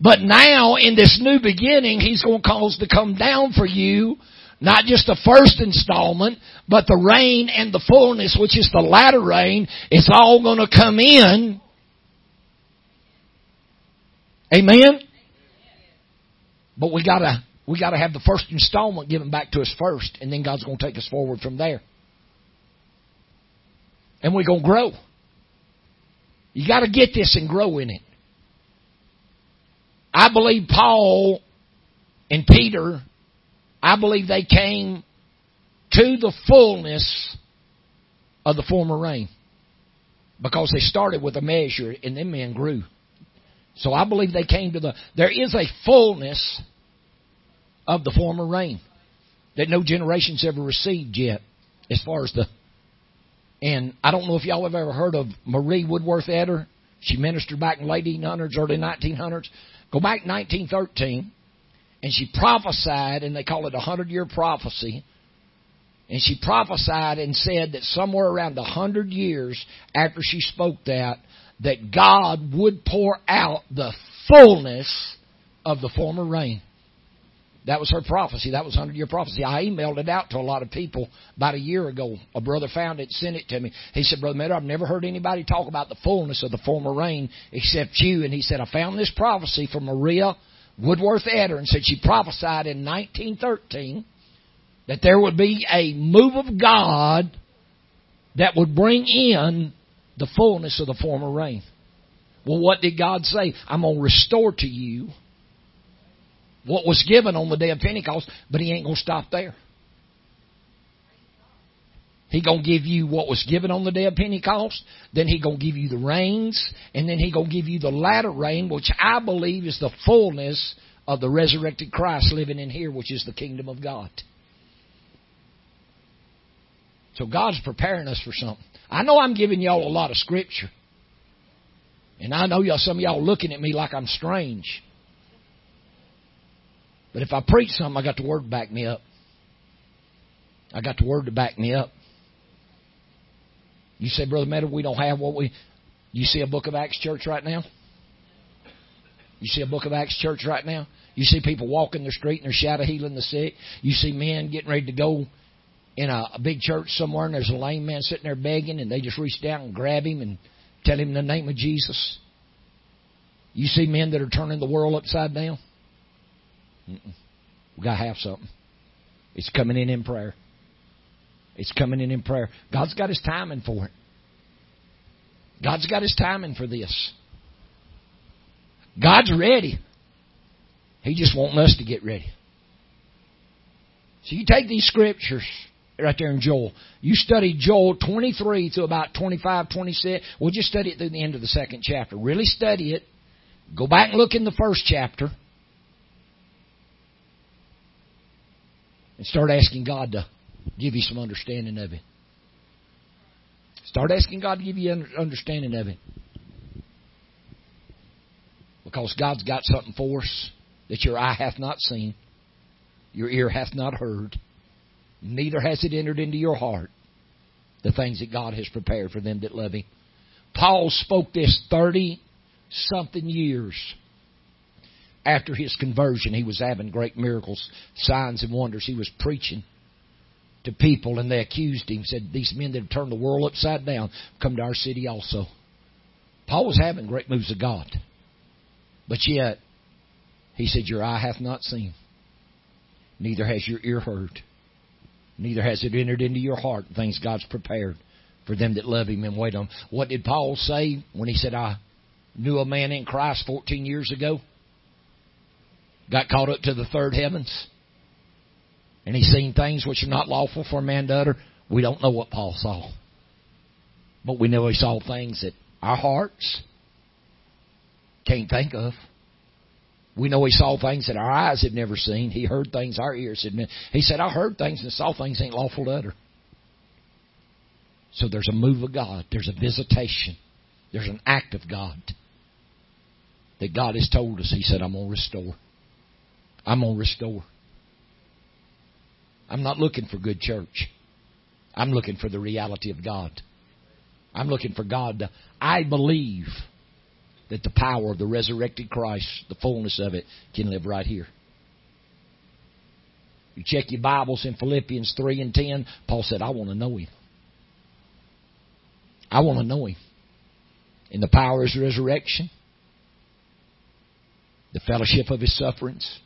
But now, in this new beginning, he's going to cause to come down for you Not just the first installment, but the rain and the fullness, which is the latter rain, it's all going to come in. Amen? But we gotta, we gotta have the first installment given back to us first, and then God's gonna take us forward from there. And we're gonna grow. You gotta get this and grow in it. I believe Paul and Peter I believe they came to the fullness of the former rain. Because they started with a measure and then men grew. So I believe they came to the, there is a fullness of the former rain that no generation's ever received yet as far as the, and I don't know if y'all have ever heard of Marie Woodworth Etter. She ministered back in late 1800s, early 1900s. Go back 1913 and she prophesied, and they call it a hundred year prophecy. And she prophesied and said that somewhere around a hundred years after she spoke that, that God would pour out the fullness of the former rain. That was her prophecy. That was hundred year prophecy. I emailed it out to a lot of people about a year ago. A brother found it, sent it to me. He said, Brother Meadow, I've never heard anybody talk about the fullness of the former rain except you. And he said, I found this prophecy from Maria Woodworth Etter and said she prophesied in 1913 that there would be a move of God that would bring in the fullness of the former rain. Well, what did God say? I'm going to restore to you what was given on the day of Pentecost, but He ain't going to stop there. He gonna give you what was given on the day of Pentecost. Then he gonna give you the rains, and then he gonna give you the latter rain, which I believe is the fullness of the resurrected Christ living in here, which is the kingdom of God. So God's preparing us for something. I know I'm giving y'all a lot of scripture. And I know y'all some of y'all looking at me like I'm strange. But if I preach something, I got the word to back me up. I got the word to back me up. You say, Brother Meadow, we don't have what we. You see a book of Acts church right now? You see a book of Acts church right now? You see people walking the street and they're shouting, healing the sick. You see men getting ready to go in a, a big church somewhere and there's a lame man sitting there begging and they just reach down and grab him and tell him the name of Jesus. You see men that are turning the world upside down. Mm-mm. We got to have something. It's coming in in prayer. It's coming in in prayer. God's got His timing for it. God's got His timing for this. God's ready. He just wants us to get ready. So you take these scriptures right there in Joel. You study Joel 23 to about 25, 26. We'll just study it through the end of the second chapter. Really study it. Go back and look in the first chapter. And start asking God to give you some understanding of it. Start asking God to give you understanding of it. Because God's got something for us that your eye hath not seen, your ear hath not heard, neither has it entered into your heart the things that God has prepared for them that love Him. Paul spoke this 30 something years after his conversion. He was having great miracles, signs, and wonders. He was preaching to people and they accused him, said, These men that have turned the world upside down come to our city also. Paul was having great moves of God. But yet, he said, Your eye hath not seen, neither has your ear heard, neither has it entered into your heart things God's prepared for them that love him and wait on him. What did Paul say when he said, I knew a man in Christ 14 years ago? Got caught up to the third heavens and he's seen things which are not lawful for a man to utter. We don't know what Paul saw. But we know he saw things that our hearts can't think of. We know he saw things that our eyes had never seen. He heard things our ears had never. He said, I heard things and saw things ain't lawful to utter. So there's a move of God. There's a visitation. There's an act of God that God has told us. He said, I'm going to restore. I'm going to restore. I'm not looking for good church. I'm looking for the reality of God. I'm looking for God I believe that the power of the resurrected Christ, the fullness of it, can live right here. You check your Bibles in Philippians 3 and 10. Paul said, I want to know Him. I want to know Him. In the power of His resurrection, the fellowship of His sufferings.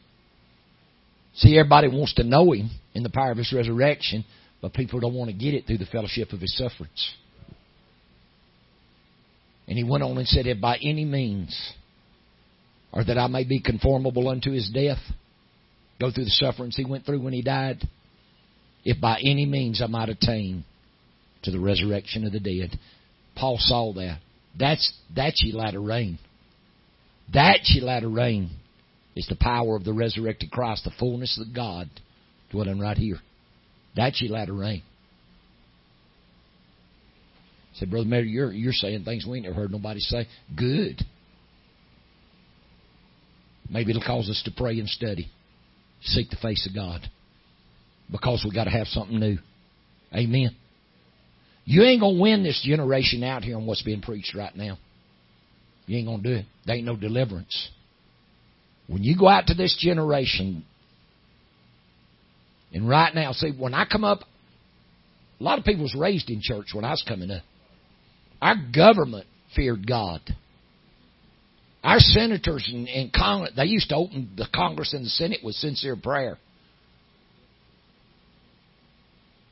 See, everybody wants to know Him in the power of His resurrection, but people don't want to get it through the fellowship of His sufferings. And he went on and said, If by any means, or that I may be conformable unto his death, go through the sufferings he went through when he died, if by any means I might attain to the resurrection of the dead. Paul saw that. That's that's ye latter rain. That ye latter rain is the power of the resurrected Christ, the fullness of God dwelling right here. That's ye latter rain. I said, Brother Mary, you're you're saying things we ain't never heard nobody say. Good. Maybe it'll cause us to pray and study. Seek the face of God. Because we got to have something new. Amen. You ain't gonna win this generation out here on what's being preached right now. You ain't gonna do it. There ain't no deliverance. When you go out to this generation, and right now, see, when I come up, a lot of people was raised in church when I was coming up. Our government feared God. Our senators and, and Congress, they used to open the Congress and the Senate with sincere prayer.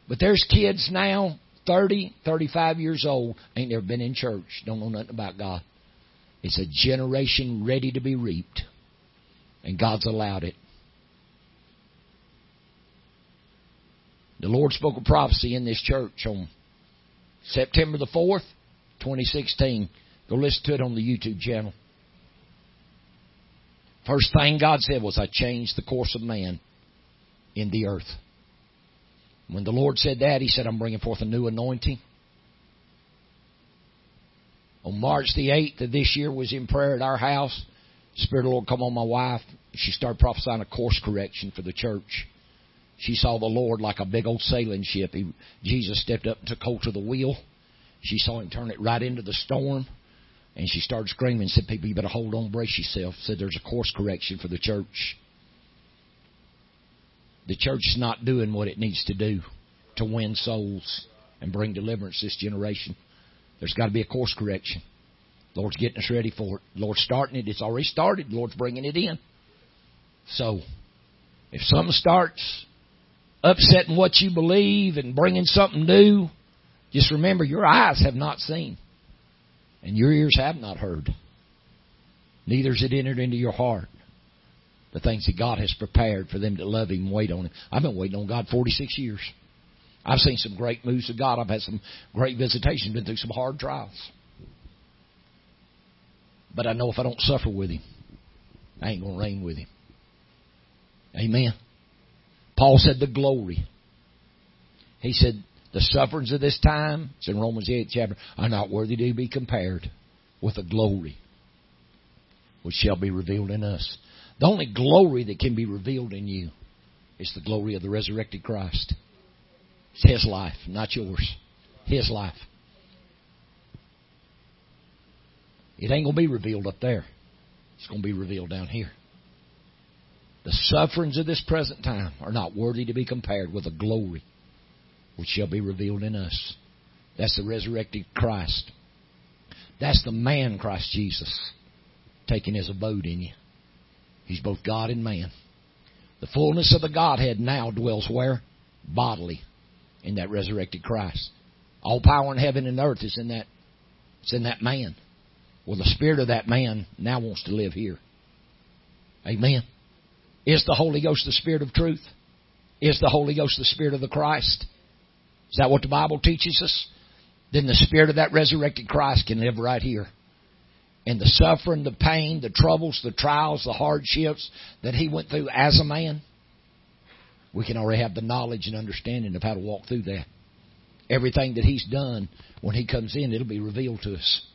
But there's kids now, 30, 35 years old, ain't never been in church, don't know nothing about God. It's a generation ready to be reaped. And God's allowed it. The Lord spoke a prophecy in this church on September the 4th, 2016. Go listen to it on the YouTube channel. First thing God said was, I changed the course of man in the earth. When the Lord said that, He said, I'm bringing forth a new anointing. On March the 8th of this year was in prayer at our house. Spirit of the Lord come on my wife. She started prophesying a course correction for the church. She saw the Lord like a big old sailing ship. He, Jesus stepped up and took hold of the wheel. She saw him turn it right into the storm. And she started screaming and said, People, you better hold on, brace yourself. Said there's a course correction for the church. The church is not doing what it needs to do to win souls and bring deliverance this generation. There's got to be a course correction. Lord's getting us ready for it. Lord's starting it. It's already started. Lord's bringing it in. So, if something starts upsetting what you believe and bringing something new, just remember, your eyes have not seen, and your ears have not heard. Neither has it entered into your heart the things that God has prepared for them to love Him wait on Him. I've been waiting on God 46 years. I've seen some great moves of God. I've had some great visitations, been through some hard trials. But I know if I don't suffer with Him, I ain't going to reign with Him. Amen. Paul said the glory. He said the sufferings of this time, it's in Romans 8 chapter, are not worthy to be compared with the glory which shall be revealed in us. The only glory that can be revealed in you is the glory of the resurrected Christ. It's His life, not yours. His life. It ain't going to be revealed up there. It's going to be revealed down here. The sufferings of this present time are not worthy to be compared with the glory which shall be revealed in us. That's the resurrected Christ. That's the man Christ Jesus taking his abode in you. He's both God and man. The fullness of the Godhead now dwells where? Bodily. In that resurrected Christ. All power in heaven and earth is in that it's in that man. Well the spirit of that man now wants to live here. Amen. Is the Holy Ghost the Spirit of truth? Is the Holy Ghost the Spirit of the Christ? Is that what the Bible teaches us? Then the Spirit of that resurrected Christ can live right here. And the suffering, the pain, the troubles, the trials, the hardships that He went through as a man, we can already have the knowledge and understanding of how to walk through that. Everything that He's done, when He comes in, it'll be revealed to us.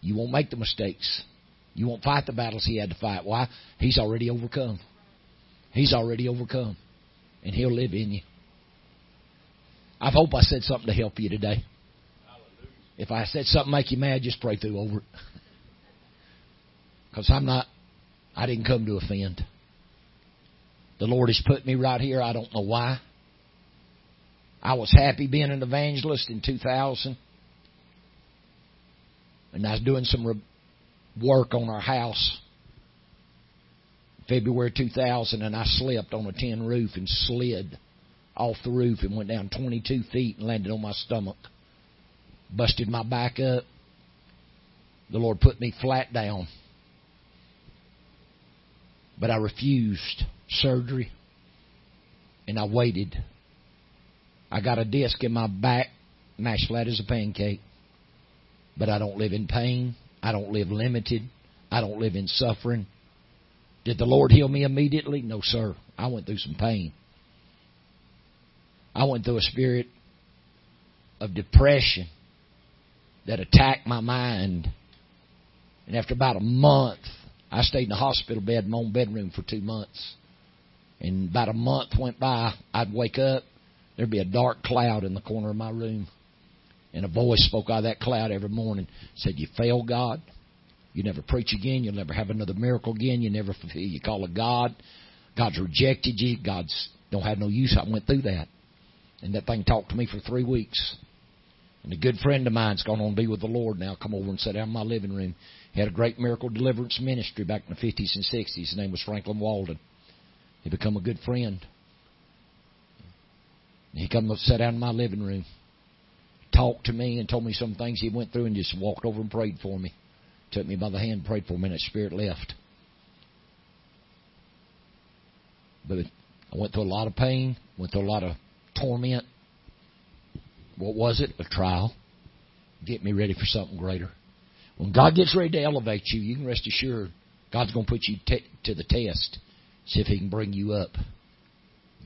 You won't make the mistakes. You won't fight the battles He had to fight. Why? He's already overcome. He's already overcome. And He'll live in you. I hope I said something to help you today. If I said something make you mad, just pray through over it. <laughs> Because I'm not, I didn't come to offend. The Lord has put me right here. I don't know why. I was happy being an evangelist in 2000. And I was doing some work on our house. February 2000, and I slipped on a tin roof and slid off the roof and went down 22 feet and landed on my stomach. Busted my back up. The Lord put me flat down. But I refused surgery and I waited. I got a disc in my back, mashed flat as a pancake. But I don't live in pain. I don't live limited. I don't live in suffering. Did the Lord heal me immediately? No, sir. I went through some pain. I went through a spirit of depression that attacked my mind. And after about a month, I stayed in the hospital bed in my own bedroom for two months. And about a month went by, I'd wake up, there'd be a dark cloud in the corner of my room. And a voice spoke out of that cloud every morning, said, You fail God. You never preach again. You'll never have another miracle again. You never fulfill you call a God. God's rejected you. God's don't have no use. I went through that. And that thing talked to me for three weeks. And a good friend of mine's gone on to be with the Lord now. Come over and sat down in my living room. He had a great miracle deliverance ministry back in the 50s and 60s. His name was Franklin Walden. He become a good friend. He come and sat down in my living room, talked to me, and told me some things he went through, and just walked over and prayed for me. Took me by the hand, prayed for me, and spirit left. But I went through a lot of pain, went through a lot of torment. What was it? A trial. Get me ready for something greater. When God gets ready to elevate you, you can rest assured God's going to put you t- to the test. See if He can bring you up.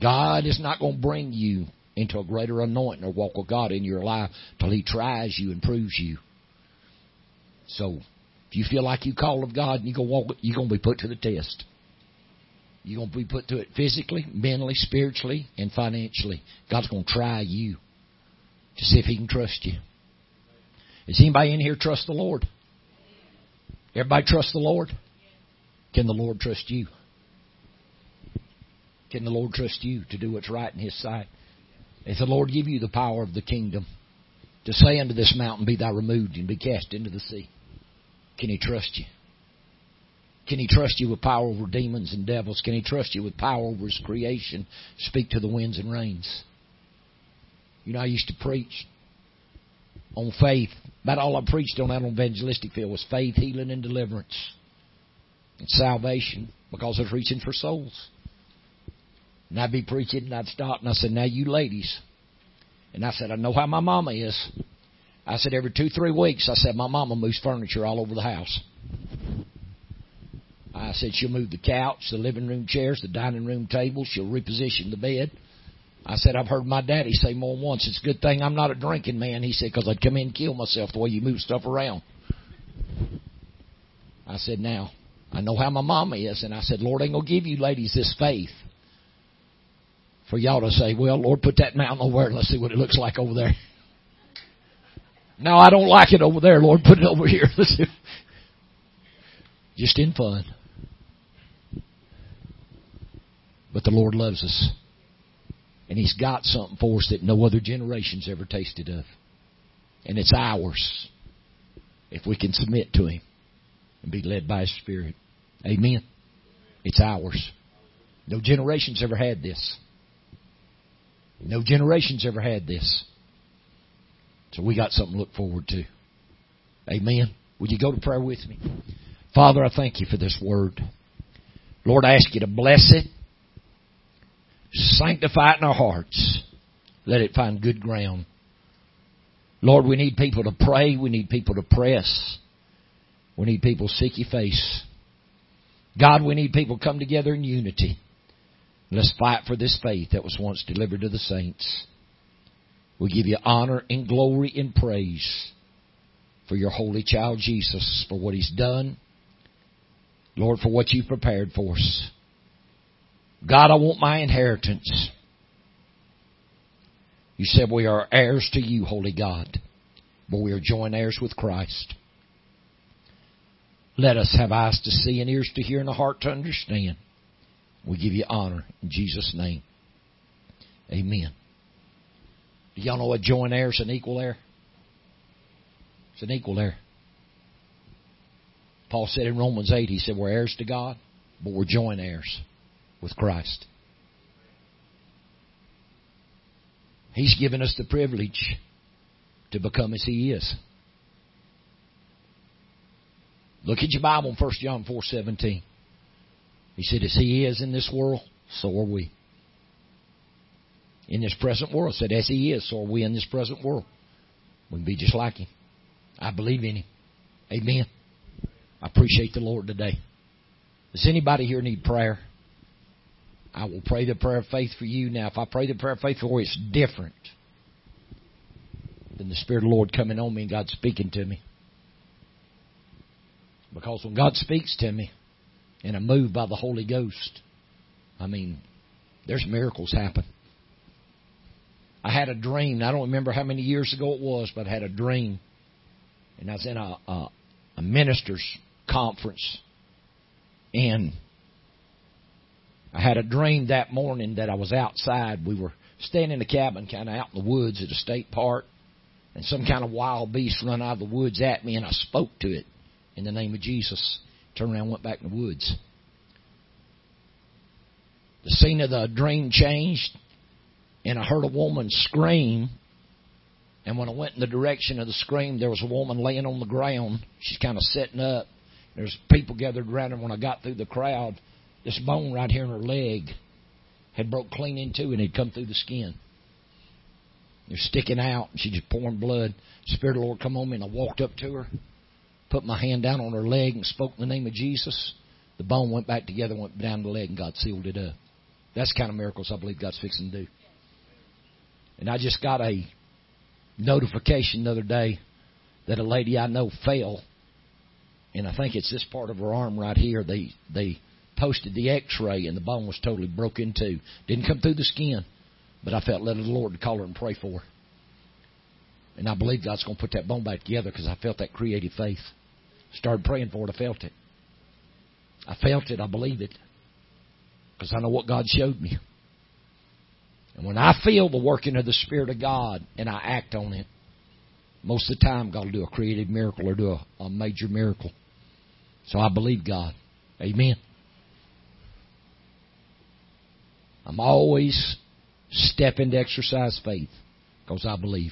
God is not going to bring you into a greater anointing or walk with God in your life till He tries you and proves you. So, if you feel like you call of God and you're to walk, you're to be put to the test. You're to be put to it physically, mentally, spiritually, and financially. God's to try you to see if He can trust you. Does anybody in here trust the Lord? Everybody trust the Lord? Can the Lord trust you? Can the Lord trust you to do what's right in His sight? If the Lord give you the power of the kingdom to say unto this mountain, Be thou removed and be cast into the sea, can He trust you? Can He trust you with power over demons and devils? Can He trust you with power over His creation? Speak to the winds and rains. You know, I used to preach on faith. About all I preached on that on evangelistic field was faith, healing, and deliverance. And salvation because I was reaching for souls. And I'd be preaching and I'd stop and I said, Now you ladies. And I said, I know how my mama is. I said, every two, three weeks, I said, my mama moves furniture all over the house. I said, she'll move the couch, the living room chairs, the dining room table. She'll reposition the bed. I said, I've heard my daddy say more than once, it's a good thing I'm not a drinking man. He said, because I'd come in and kill myself the way you move stuff around. I said, now, I know how my mama is. And I said, Lord I ain't going to give you ladies this faith for y'all to say, well, Lord, put that mountain over there let's see what it looks like over there. No, I don't like it over there, Lord. Put it over here. <laughs> Just in fun. But the Lord loves us. And He's got something for us that no other generation's ever tasted of. And it's ours if we can submit to Him and be led by His Spirit. Amen. It's ours. No generation's ever had this. No generation's ever had this. So we got something to look forward to. Amen. Would you go to prayer with me? Father, I thank you for this word. Lord, I ask you to bless it, sanctify it in our hearts, let it find good ground. Lord, we need people to pray. We need people to press. We need people seek your face. God, we need people come together in unity. Let's fight for this faith that was once delivered to the saints. We give you honor and glory and praise for your holy child Jesus, for what he's done. Lord, for what you've prepared for us. God, I want my inheritance. You said we are heirs to you, holy God, but we are joint heirs with Christ. Let us have eyes to see and ears to hear and a heart to understand. We give you honor in Jesus' name. Amen. Do y'all know a joint heir is an equal heir? It's an equal heir. Paul said in Romans 8, he said, We're heirs to God, but we're joint heirs with Christ. He's given us the privilege to become as He is. Look at your Bible in 1 John 4 17. He said, As He is in this world, so are we. In this present world, said, As He is, so are we in this present world. We can be just like Him. I believe in Him. Amen. I appreciate the Lord today. Does anybody here need prayer? I will pray the prayer of faith for you. Now, if I pray the prayer of faith for you, it's different than the Spirit of the Lord coming on me and God speaking to me. Because when God speaks to me and a move by the Holy Ghost, I mean, there's miracles happen. I had a dream. I don't remember how many years ago it was, but I had a dream. And I was in a, a, a minister's conference. And I had a dream that morning that I was outside. We were staying in a cabin, kind of out in the woods at a state park, and some kind of wild beast run out of the woods at me, and I spoke to it in the name of Jesus. Turned around, and went back in the woods. The scene of the dream changed, and I heard a woman scream. And when I went in the direction of the scream, there was a woman laying on the ground. She's kind of sitting up. There's people gathered around her. When I got through the crowd, this bone right here in her leg had broke clean in two and had come through the skin. Was sticking out, and she just pouring blood. Spirit of the Lord come on me, and I walked up to her, put my hand down on her leg, and spoke the name of Jesus. The bone went back together, went down the leg, and God sealed it up. That's the kind of miracles I believe God's fixing to do. And I just got a notification the other day that a lady I know fell, and I think it's this part of her arm right here. They they posted the X-ray, and the bone was totally broken in two. Didn't come through the skin, but I felt led of the Lord to call her and pray for her. And I believe God's going to put that bone back together because I felt that creative faith. Started praying for it. I felt it. I felt it. I believe it because I know what God showed me. And when I feel the working of the Spirit of God and I act on it, most of the time God will do a creative miracle or do a, a major miracle. So I believe God. Amen. I'm always stepping to exercise faith because I believe.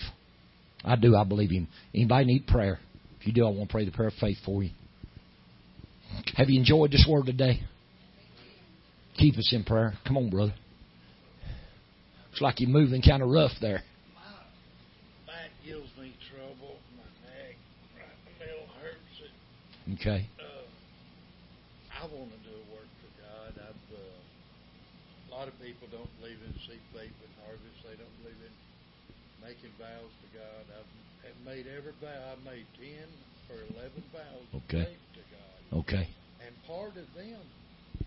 I do. I believe Him. Anybody need prayer? If you do, I want to pray the prayer of faith for you. Have you enjoyed this word today? Keep us in prayer. Come on, brother. Looks like you're moving kind of rough there. Gives me trouble. My neck, right middle, hurts it. Okay. Uh, I want to do a work for God. I've uh, a lot of people don't believe in seed faith and harvest. They don't believe in making vows to God. I've, made every vow. I made ten or eleven vows Okay. to God, Okay. and part of them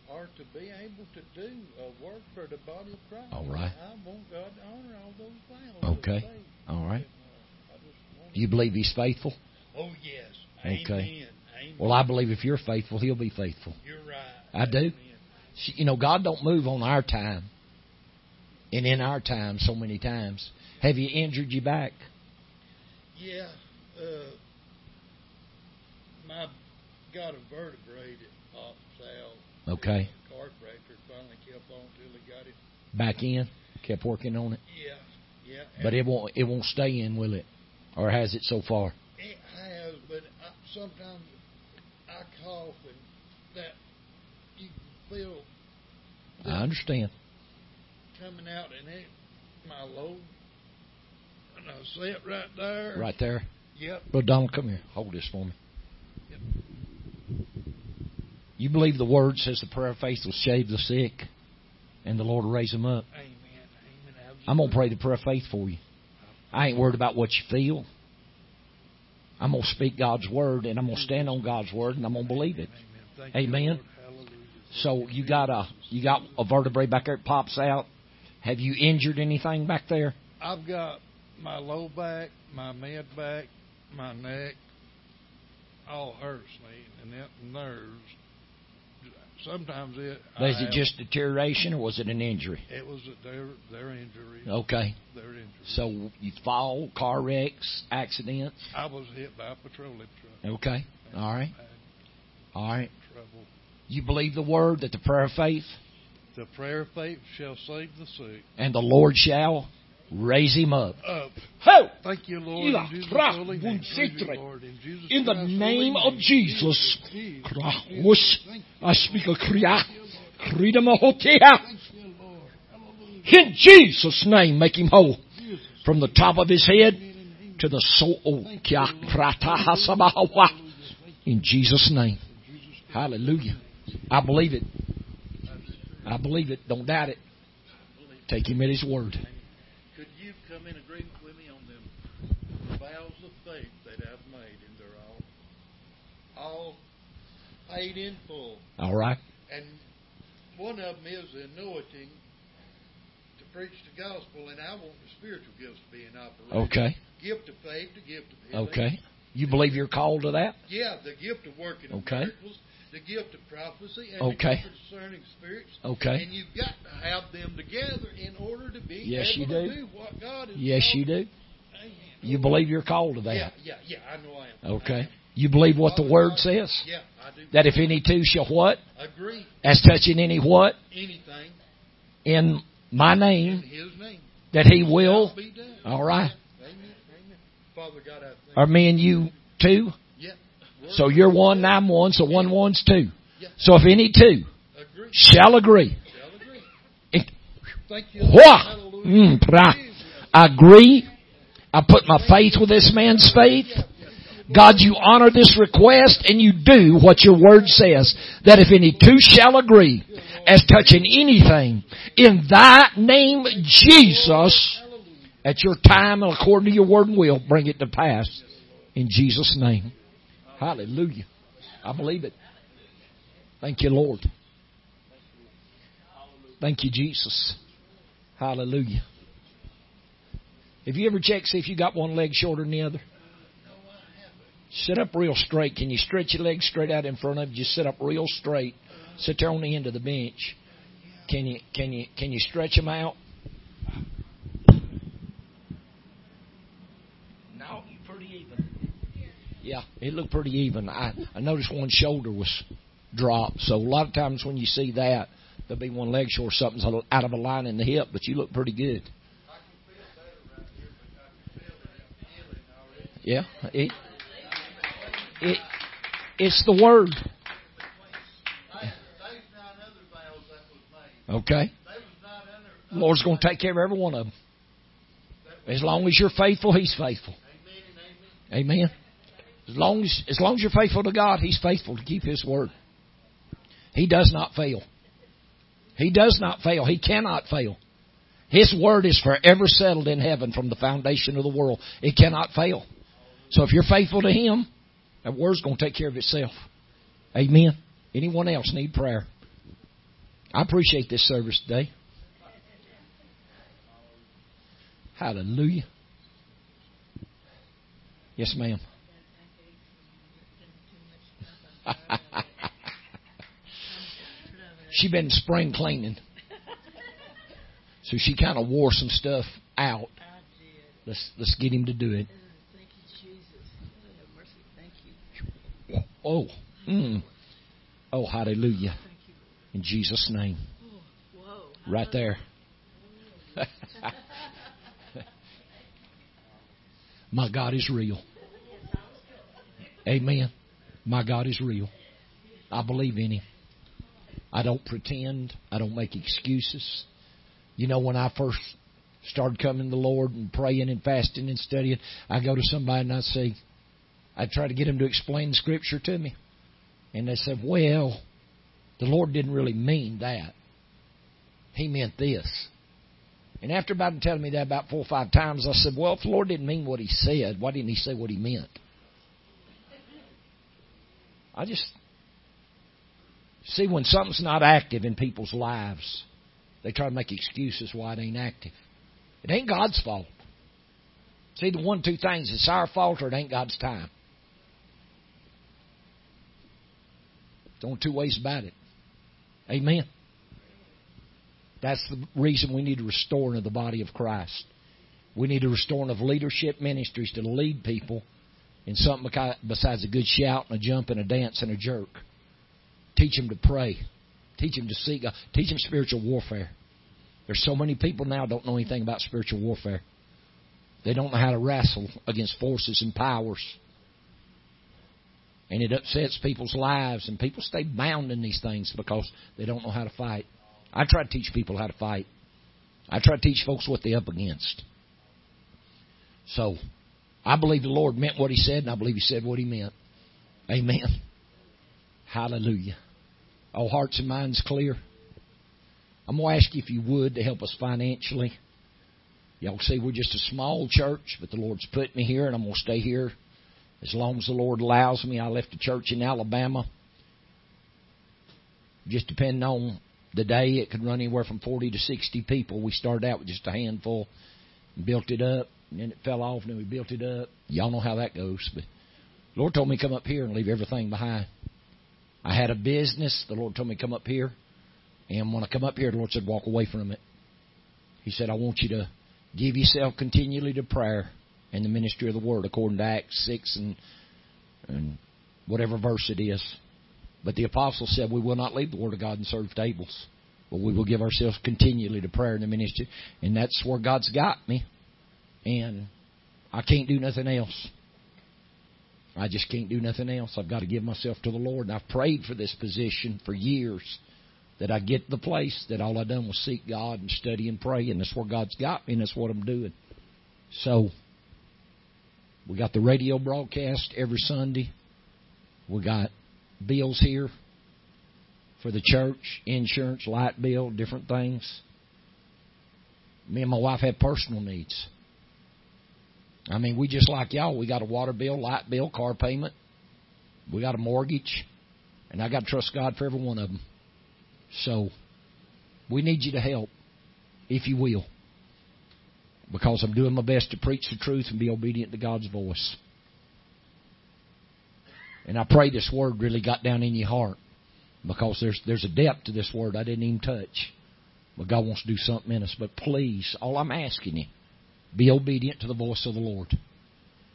are to be able to do a work for the body of Christ. All right. I want God to honor all those vows. Okay. All right. Uh, I just want Do you believe He's faithful? Oh yes. Okay. Amen. Amen. Well, I believe if you're faithful, He'll be faithful. You're right. I do. Amen. You know, God don't move on our time and in our time so many times. Have you injured your back? Yeah. Uh, my got a vertebrae that pops out. Okay. Chiropractor finally kept on till he got it. Back in? Kept working on it? Yeah. Yeah. But it won't it won't stay in, will it? Or has it so far? It has, but I, sometimes I cough and that you can feel I understand. coming out and it my lobe. And I sit right there. Right there. Yep. Brother Donald, come here. Hold this for me. Yep. You believe the word says the prayer of faith will save the sick and the Lord will raise them up. Amen. Amen. I'm going to pray the prayer of faith for you. I ain't worried about what you feel. I'm going to speak God's word and I'm going to stand on God's word and I'm going to believe it. Amen. Amen. So you got a you got a vertebrae back there that pops out. Have you injured anything back there? I've got my low back, my mid back, my neck, all hurts me, and that nerves sometimes it. Was I it have- just deterioration or was it an injury? It was their their injury. Okay. Their injury. So you fall, car wrecks, accidents. I was hit by a petroleum truck. Okay. All right. All right. trouble. You believe the word that the prayer of faith The prayer of faith shall save the sick. and the Lord shall raise him up. Up. Ho! Thank you, Lord. In Jesus' tra holy bun name. Praise you, sitre. Lord. In Jesus In the name of Jesus. I speak a kriya, kridamahotea. you, Lord. In Jesus' name, make him whole. From the top of his head to the soul. Thank you, Kya Lord. krata hasabahawa. Thank In Jesus' name. Hallelujah. I believe it. I believe it. Don't doubt it. Take him at his word. Could you come in agreement with me on them vows of faith that I've made, and they're all all paid in full. All right. And one of them is the anointing to preach the gospel, and I want the spiritual gifts to be in operation. Okay. Gift of faith, the gift of healing. Okay. You believe you're called to that? Yeah, the gift of working Okay. miracles, the gift of prophecy, and Okay. the gift of discerning spirits. Okay. And you've got to have them together in order to be Yes, able you to do. do what God has Yes, called you do. You believe you're called to that. yeah, yeah. I know I am. I Okay. am. You believe what the word says? Yeah, I do. That if any two shall what? agree As touching any what? anything In my in name, His name that he will. be done. All right. Amen. Amen. Father God, I thank Are me and you two? Yeah. So you're one and I'm one, so one one's two. Yeah. So if any two agree. shall agree. Shall agree. It- Thank you. Mm, pra- Agree. I put my faith with this man's faith. God, you honor this request and you do what your word says. That if any two shall agree as touching anything in thy name, Jesus, at your time and according to your word and will, bring it to pass. In Jesus' name. Hallelujah. I believe it. Thank you, Lord. Thank you, Jesus. Hallelujah. Have you ever checked see if you got one leg shorter than the other? Sit up real straight. Can you stretch your legs straight out in front of you? Just sit up real straight. Sit there on the end of the bench. Can you can you can you stretch them out? No, you pretty even. Yeah, it looked pretty even. I I noticed one shoulder was dropped. So a lot of times when you see that, there'll be one leg short, something's out of a line in the hip, but you look pretty good. Yeah, it it it's the word. Okay, Lord's going to take care of every one of them. As long as you're faithful, He's faithful. Amen. As long as as long as you're faithful to God, He's faithful to keep His word. He does not fail. He does not fail. He cannot fail. His word is forever settled in heaven from the foundation of the world. It cannot fail. So if you're faithful to Him, that word's going to take care of itself. Amen. Anyone else need prayer? I appreciate this service today. Hallelujah. Yes, ma'am. <laughs> she been spring cleaning, so she kind of wore some stuff out. Let's let's get him to do it. Thank you, Jesus. Have mercy. Thank you. Oh, mm. oh, hallelujah! In Jesus' name, right there. <laughs> My God is real. Amen. My God is real. I believe in Him. I don't pretend. I don't make excuses. You know, when I first started coming to the Lord and praying and fasting and studying, I go to somebody and I say, I try to get them to explain Scripture to me. And they said, well, the Lord didn't really mean that. He meant this. And after about telling me that about four or five times, I said, well, if the Lord didn't mean what He said, why didn't He say what He meant? I just see when something's not active in people's lives, they try to make excuses why it ain't active. It ain't God's fault. It's either one two things. It's our fault or it ain't God's time. There's only two ways about it. Amen. That's the reason we need a restoring of the body of Christ. We need a restoring of leadership ministries to lead people in something besides a good shout and a jump and a dance and a jerk. Teach them to pray. Teach them to seek God. Teach them spiritual warfare. There's so many people now don't know anything about spiritual warfare. They don't know how to wrestle against forces and powers. And it upsets people's lives, and people stay bound in these things because they don't know how to fight. I try to teach people how to fight. I try to teach folks what they're up against. So, I believe the Lord meant what He said, and I believe He said what He meant. Amen. Hallelujah. All hearts and minds clear. I'm going to ask you if you would to help us financially. Y'all see, we're just a small church, but the Lord's put me here, and I'm going to stay here as long as the Lord allows me. I left a church in Alabama. Just depending on the day, it could run anywhere from 40 to 60 people. We started out with just a handful, and built it up, and then it fell off, and then we built it up. Y'all know how that goes, but the Lord told me to come up here and leave everything behind. I had a business. The Lord told me to come up here. And when I come up here, the Lord said, walk away from it. He said, I want you to give yourself continually to prayer and the ministry of the Word, according to Acts 6 and, and whatever verse it is. But the apostle said, We will not leave the Word of God and serve tables, but we will give ourselves continually to prayer and the ministry. And that's where God's got me. And I can't do nothing else. I just can't do nothing else. I've got to give myself to the Lord. And I've prayed for this position for years that I get the place that all I've done was seek God and study and pray, and that's where God's got me, and that's what I'm doing. So, we got the radio broadcast every Sunday. We got bills here for the church, insurance, light bill, different things. Me and my wife have personal needs. I mean, we just like y'all. We got a water bill, light bill, car payment. We got a mortgage. And I got to trust God for every one of them. So, we need you to help, if you will. Because I'm doing my best to preach the truth and be obedient to God's voice. And I pray this word really got down in your heart. Because there's there's a depth to this word I didn't even touch. But God wants to do something in us. But please, all I'm asking you be obedient to the voice of the Lord.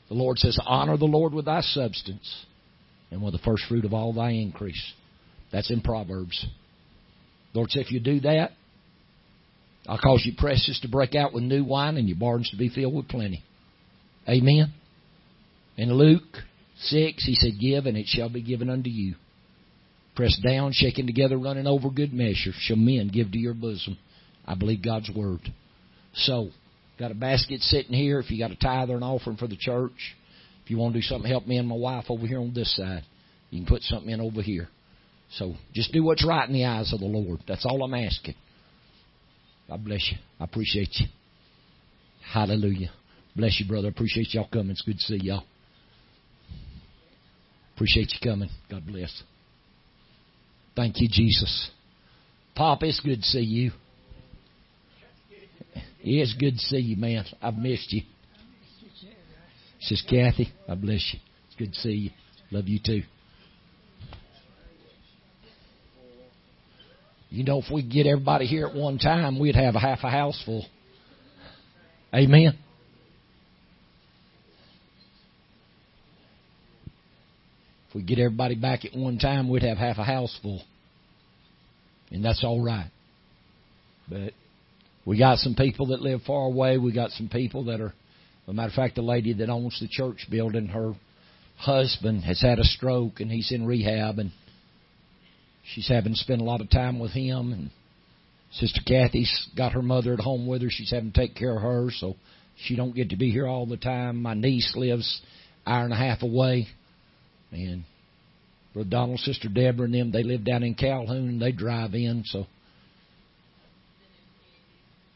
The Lord says, Honor the Lord with thy substance and with the first fruit of all thy increase. That's in Proverbs. The Lord said, If you do that, I'll cause your presses to break out with new wine and your barns to be filled with plenty. Amen. In Luke 6, he said, Give, and it shall be given unto you. Pressed down, shaken together, running over good measure, shall men give to your bosom. I believe God's word. So, Got a basket sitting here. If you got a tithe or an offering for the church, if you want to do something, help me and my wife over here on this side. You can put something in over here. So just do what's right in the eyes of the Lord. That's all I'm asking. God bless you. I appreciate you. Hallelujah. Bless you, brother. Appreciate y'all coming. It's good to see y'all. Appreciate you coming. God bless. Thank you, Jesus. Pop, it's good to see you. It's good to see you, man. I've missed you. Says Kathy. I bless you. It's good to see you. Love you too. You know, if we get everybody here at one time, we'd have a half a house full. Amen. If we get everybody back at one time, we'd have half a house full. And that's all right. But we got some people that live far away. We got some people that are, as a matter of fact, the lady that owns the church building, her husband has had a stroke and he's in rehab and she's having to spend a lot of time with him and Sister Kathy's got her mother at home with her. She's having to take care of her, so she don't get to be here all the time. My niece lives hour and a half away, and Brother Donald, Sister Deborah, and them they live down in Calhoun. They drive in, so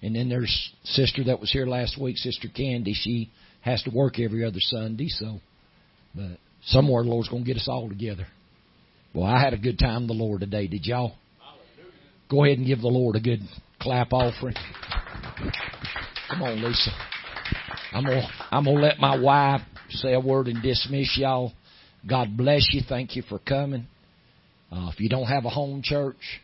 and then there's sister that was here last week, Sister Candy. She has to work every other Sunday, so but somewhere the Lord's going to get us all together. Well, I had a good time the Lord today. Did y'all? Go ahead and give the Lord a good clap offering. Come on, Lisa. I'm gonna I'm gonna let my wife say a word and dismiss y'all. God bless you. Thank you for coming. Uh, if you don't have a home church,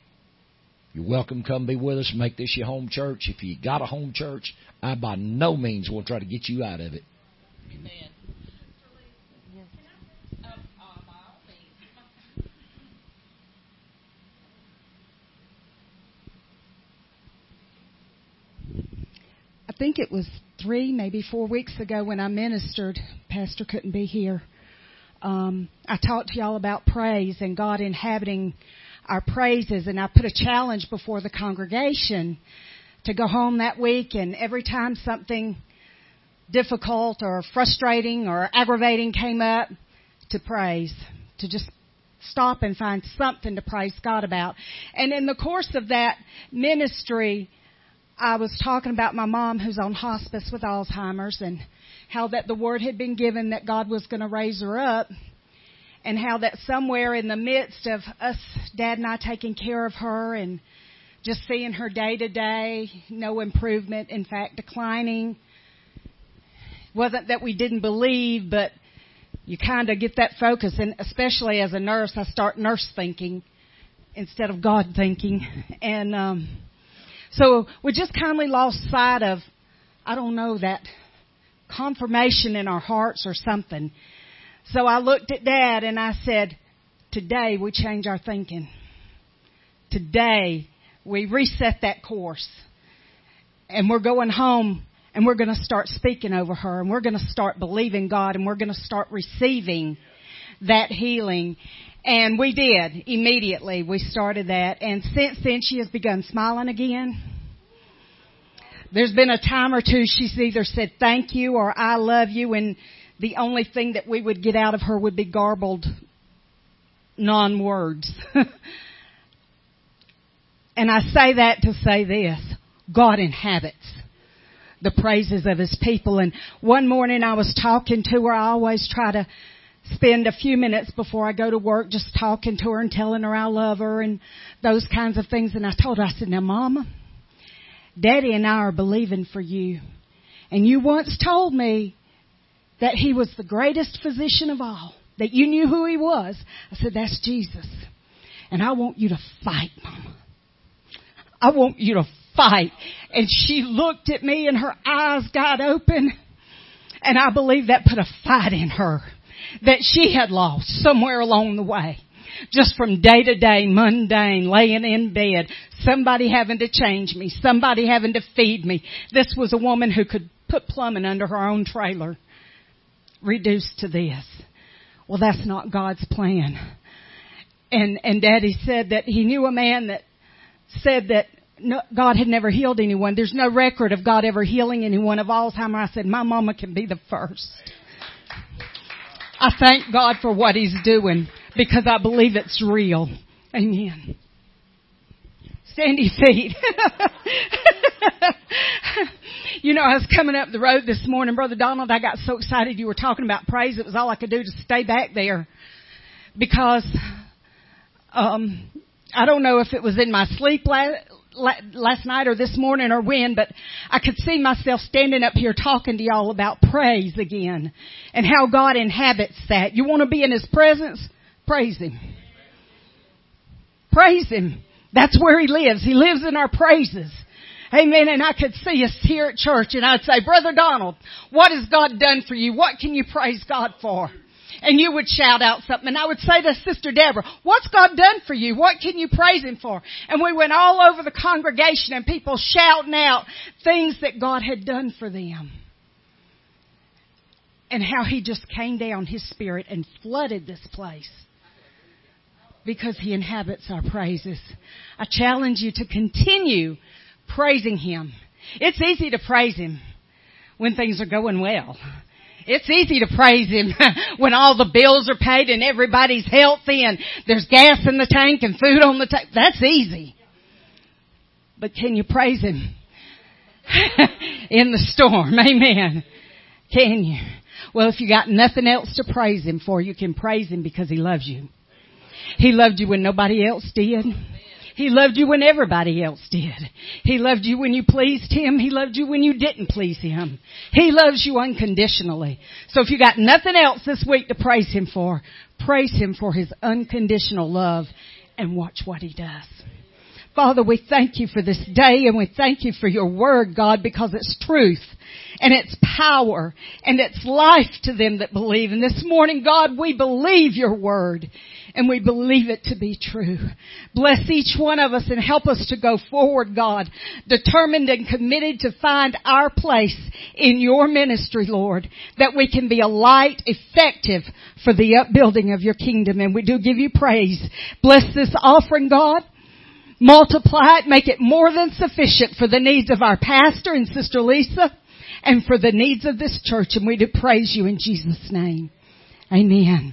You're welcome. Come be with us. Make this your home church. If you got a home church, I by no means will try to get you out of it. Amen. I think it was three, maybe four weeks ago when I ministered. Pastor couldn't be here. Um, I talked to y'all about praise and God inhabiting our praises, and I put a challenge before the congregation to go home that week, and every time something difficult or frustrating or aggravating came up, to praise, to just stop and find something to praise God about. And in the course of that ministry, I was talking about my mom who's on hospice with Alzheimer's and how that the word had been given that God was going to raise her up and how that somewhere in the midst of us, Dad and I taking care of her and just seeing her day to day, no improvement, in fact, declining. Wasn't that we didn't believe, but you kind of get that focus, and especially as a nurse, I start nurse thinking instead of God thinking, and um, so we just kindly lost sight of, I don't know, that confirmation in our hearts or something. So I looked at Dad and I said, Today we change our thinking. Today we reset that course. And we're going home and we're going to start speaking over her and we're going to start believing God and we're going to start receiving that healing. And we did immediately. We started that. And since then she has begun smiling again. There's been a time or two she's either said thank you or I love you and the only thing that we would get out of her would be garbled non words. <laughs> and I say that to say this God inhabits the praises of his people. And one morning I was talking to her. I always try to spend a few minutes before I go to work just talking to her and telling her I love her and those kinds of things. And I told her, I said, Now, Mama, Daddy and I are believing for you. And you once told me that he was the greatest physician of all, that you knew who he was. I said, That's Jesus. And I want you to fight, Mama. I want you to fight. And she looked at me and her eyes got open. And I believe that put a fight in her that she had lost somewhere along the way. Just from day to day, mundane, laying in bed, somebody having to change me, somebody having to feed me. This was a woman who could put plumbing under her own trailer reduced to this. Well, that's not God's plan. And, and daddy said that he knew a man that said that no, God had never healed anyone. There's no record of God ever healing anyone of Alzheimer's. I said, my mama can be the first. I thank God for what he's doing because I believe it's real. Amen. Sandy feet. <laughs> you know, I was coming up the road this morning, Brother Donald. I got so excited you were talking about praise. It was all I could do to stay back there because um, I don't know if it was in my sleep last, last night or this morning or when, but I could see myself standing up here talking to y'all about praise again and how God inhabits that. You want to be in His presence? Praise Him. Praise Him. That's where He lives. He lives in our praises. Amen. And I could see us here at church and I'd say, Brother Donald, what has God done for you? What can you praise God for? And you would shout out something. And I would say to Sister Deborah, what's God done for you? What can you praise Him for? And we went all over the congregation and people shouting out things that God had done for them. And how He just came down His Spirit and flooded this place because He inhabits our praises. I challenge you to continue praising Him. It's easy to praise Him when things are going well. It's easy to praise Him <laughs> when all the bills are paid and everybody's healthy and there's gas in the tank and food on the table. That's easy. But can you praise Him <laughs> in the storm? Amen. Can you? Well, if you got nothing else to praise Him for, you can praise Him because He loves you. He loved you when nobody else did. He loved you when everybody else did. He loved you when you pleased Him. He loved you when you didn't please Him. He loves you unconditionally. So if you got nothing else this week to praise Him for, praise Him for His unconditional love and watch what He does. Father, we thank you for this day and we thank you for your word, God, because it's truth and it's power and it's life to them that believe. And this morning, God, we believe your word and we believe it to be true. Bless each one of us and help us to go forward, God, determined and committed to find our place in your ministry, Lord, that we can be a light effective for the upbuilding of your kingdom. And we do give you praise. Bless this offering, God. Multiply it, make it more than sufficient for the needs of our pastor and sister Lisa and for the needs of this church. And we do praise you in Jesus' name. Amen.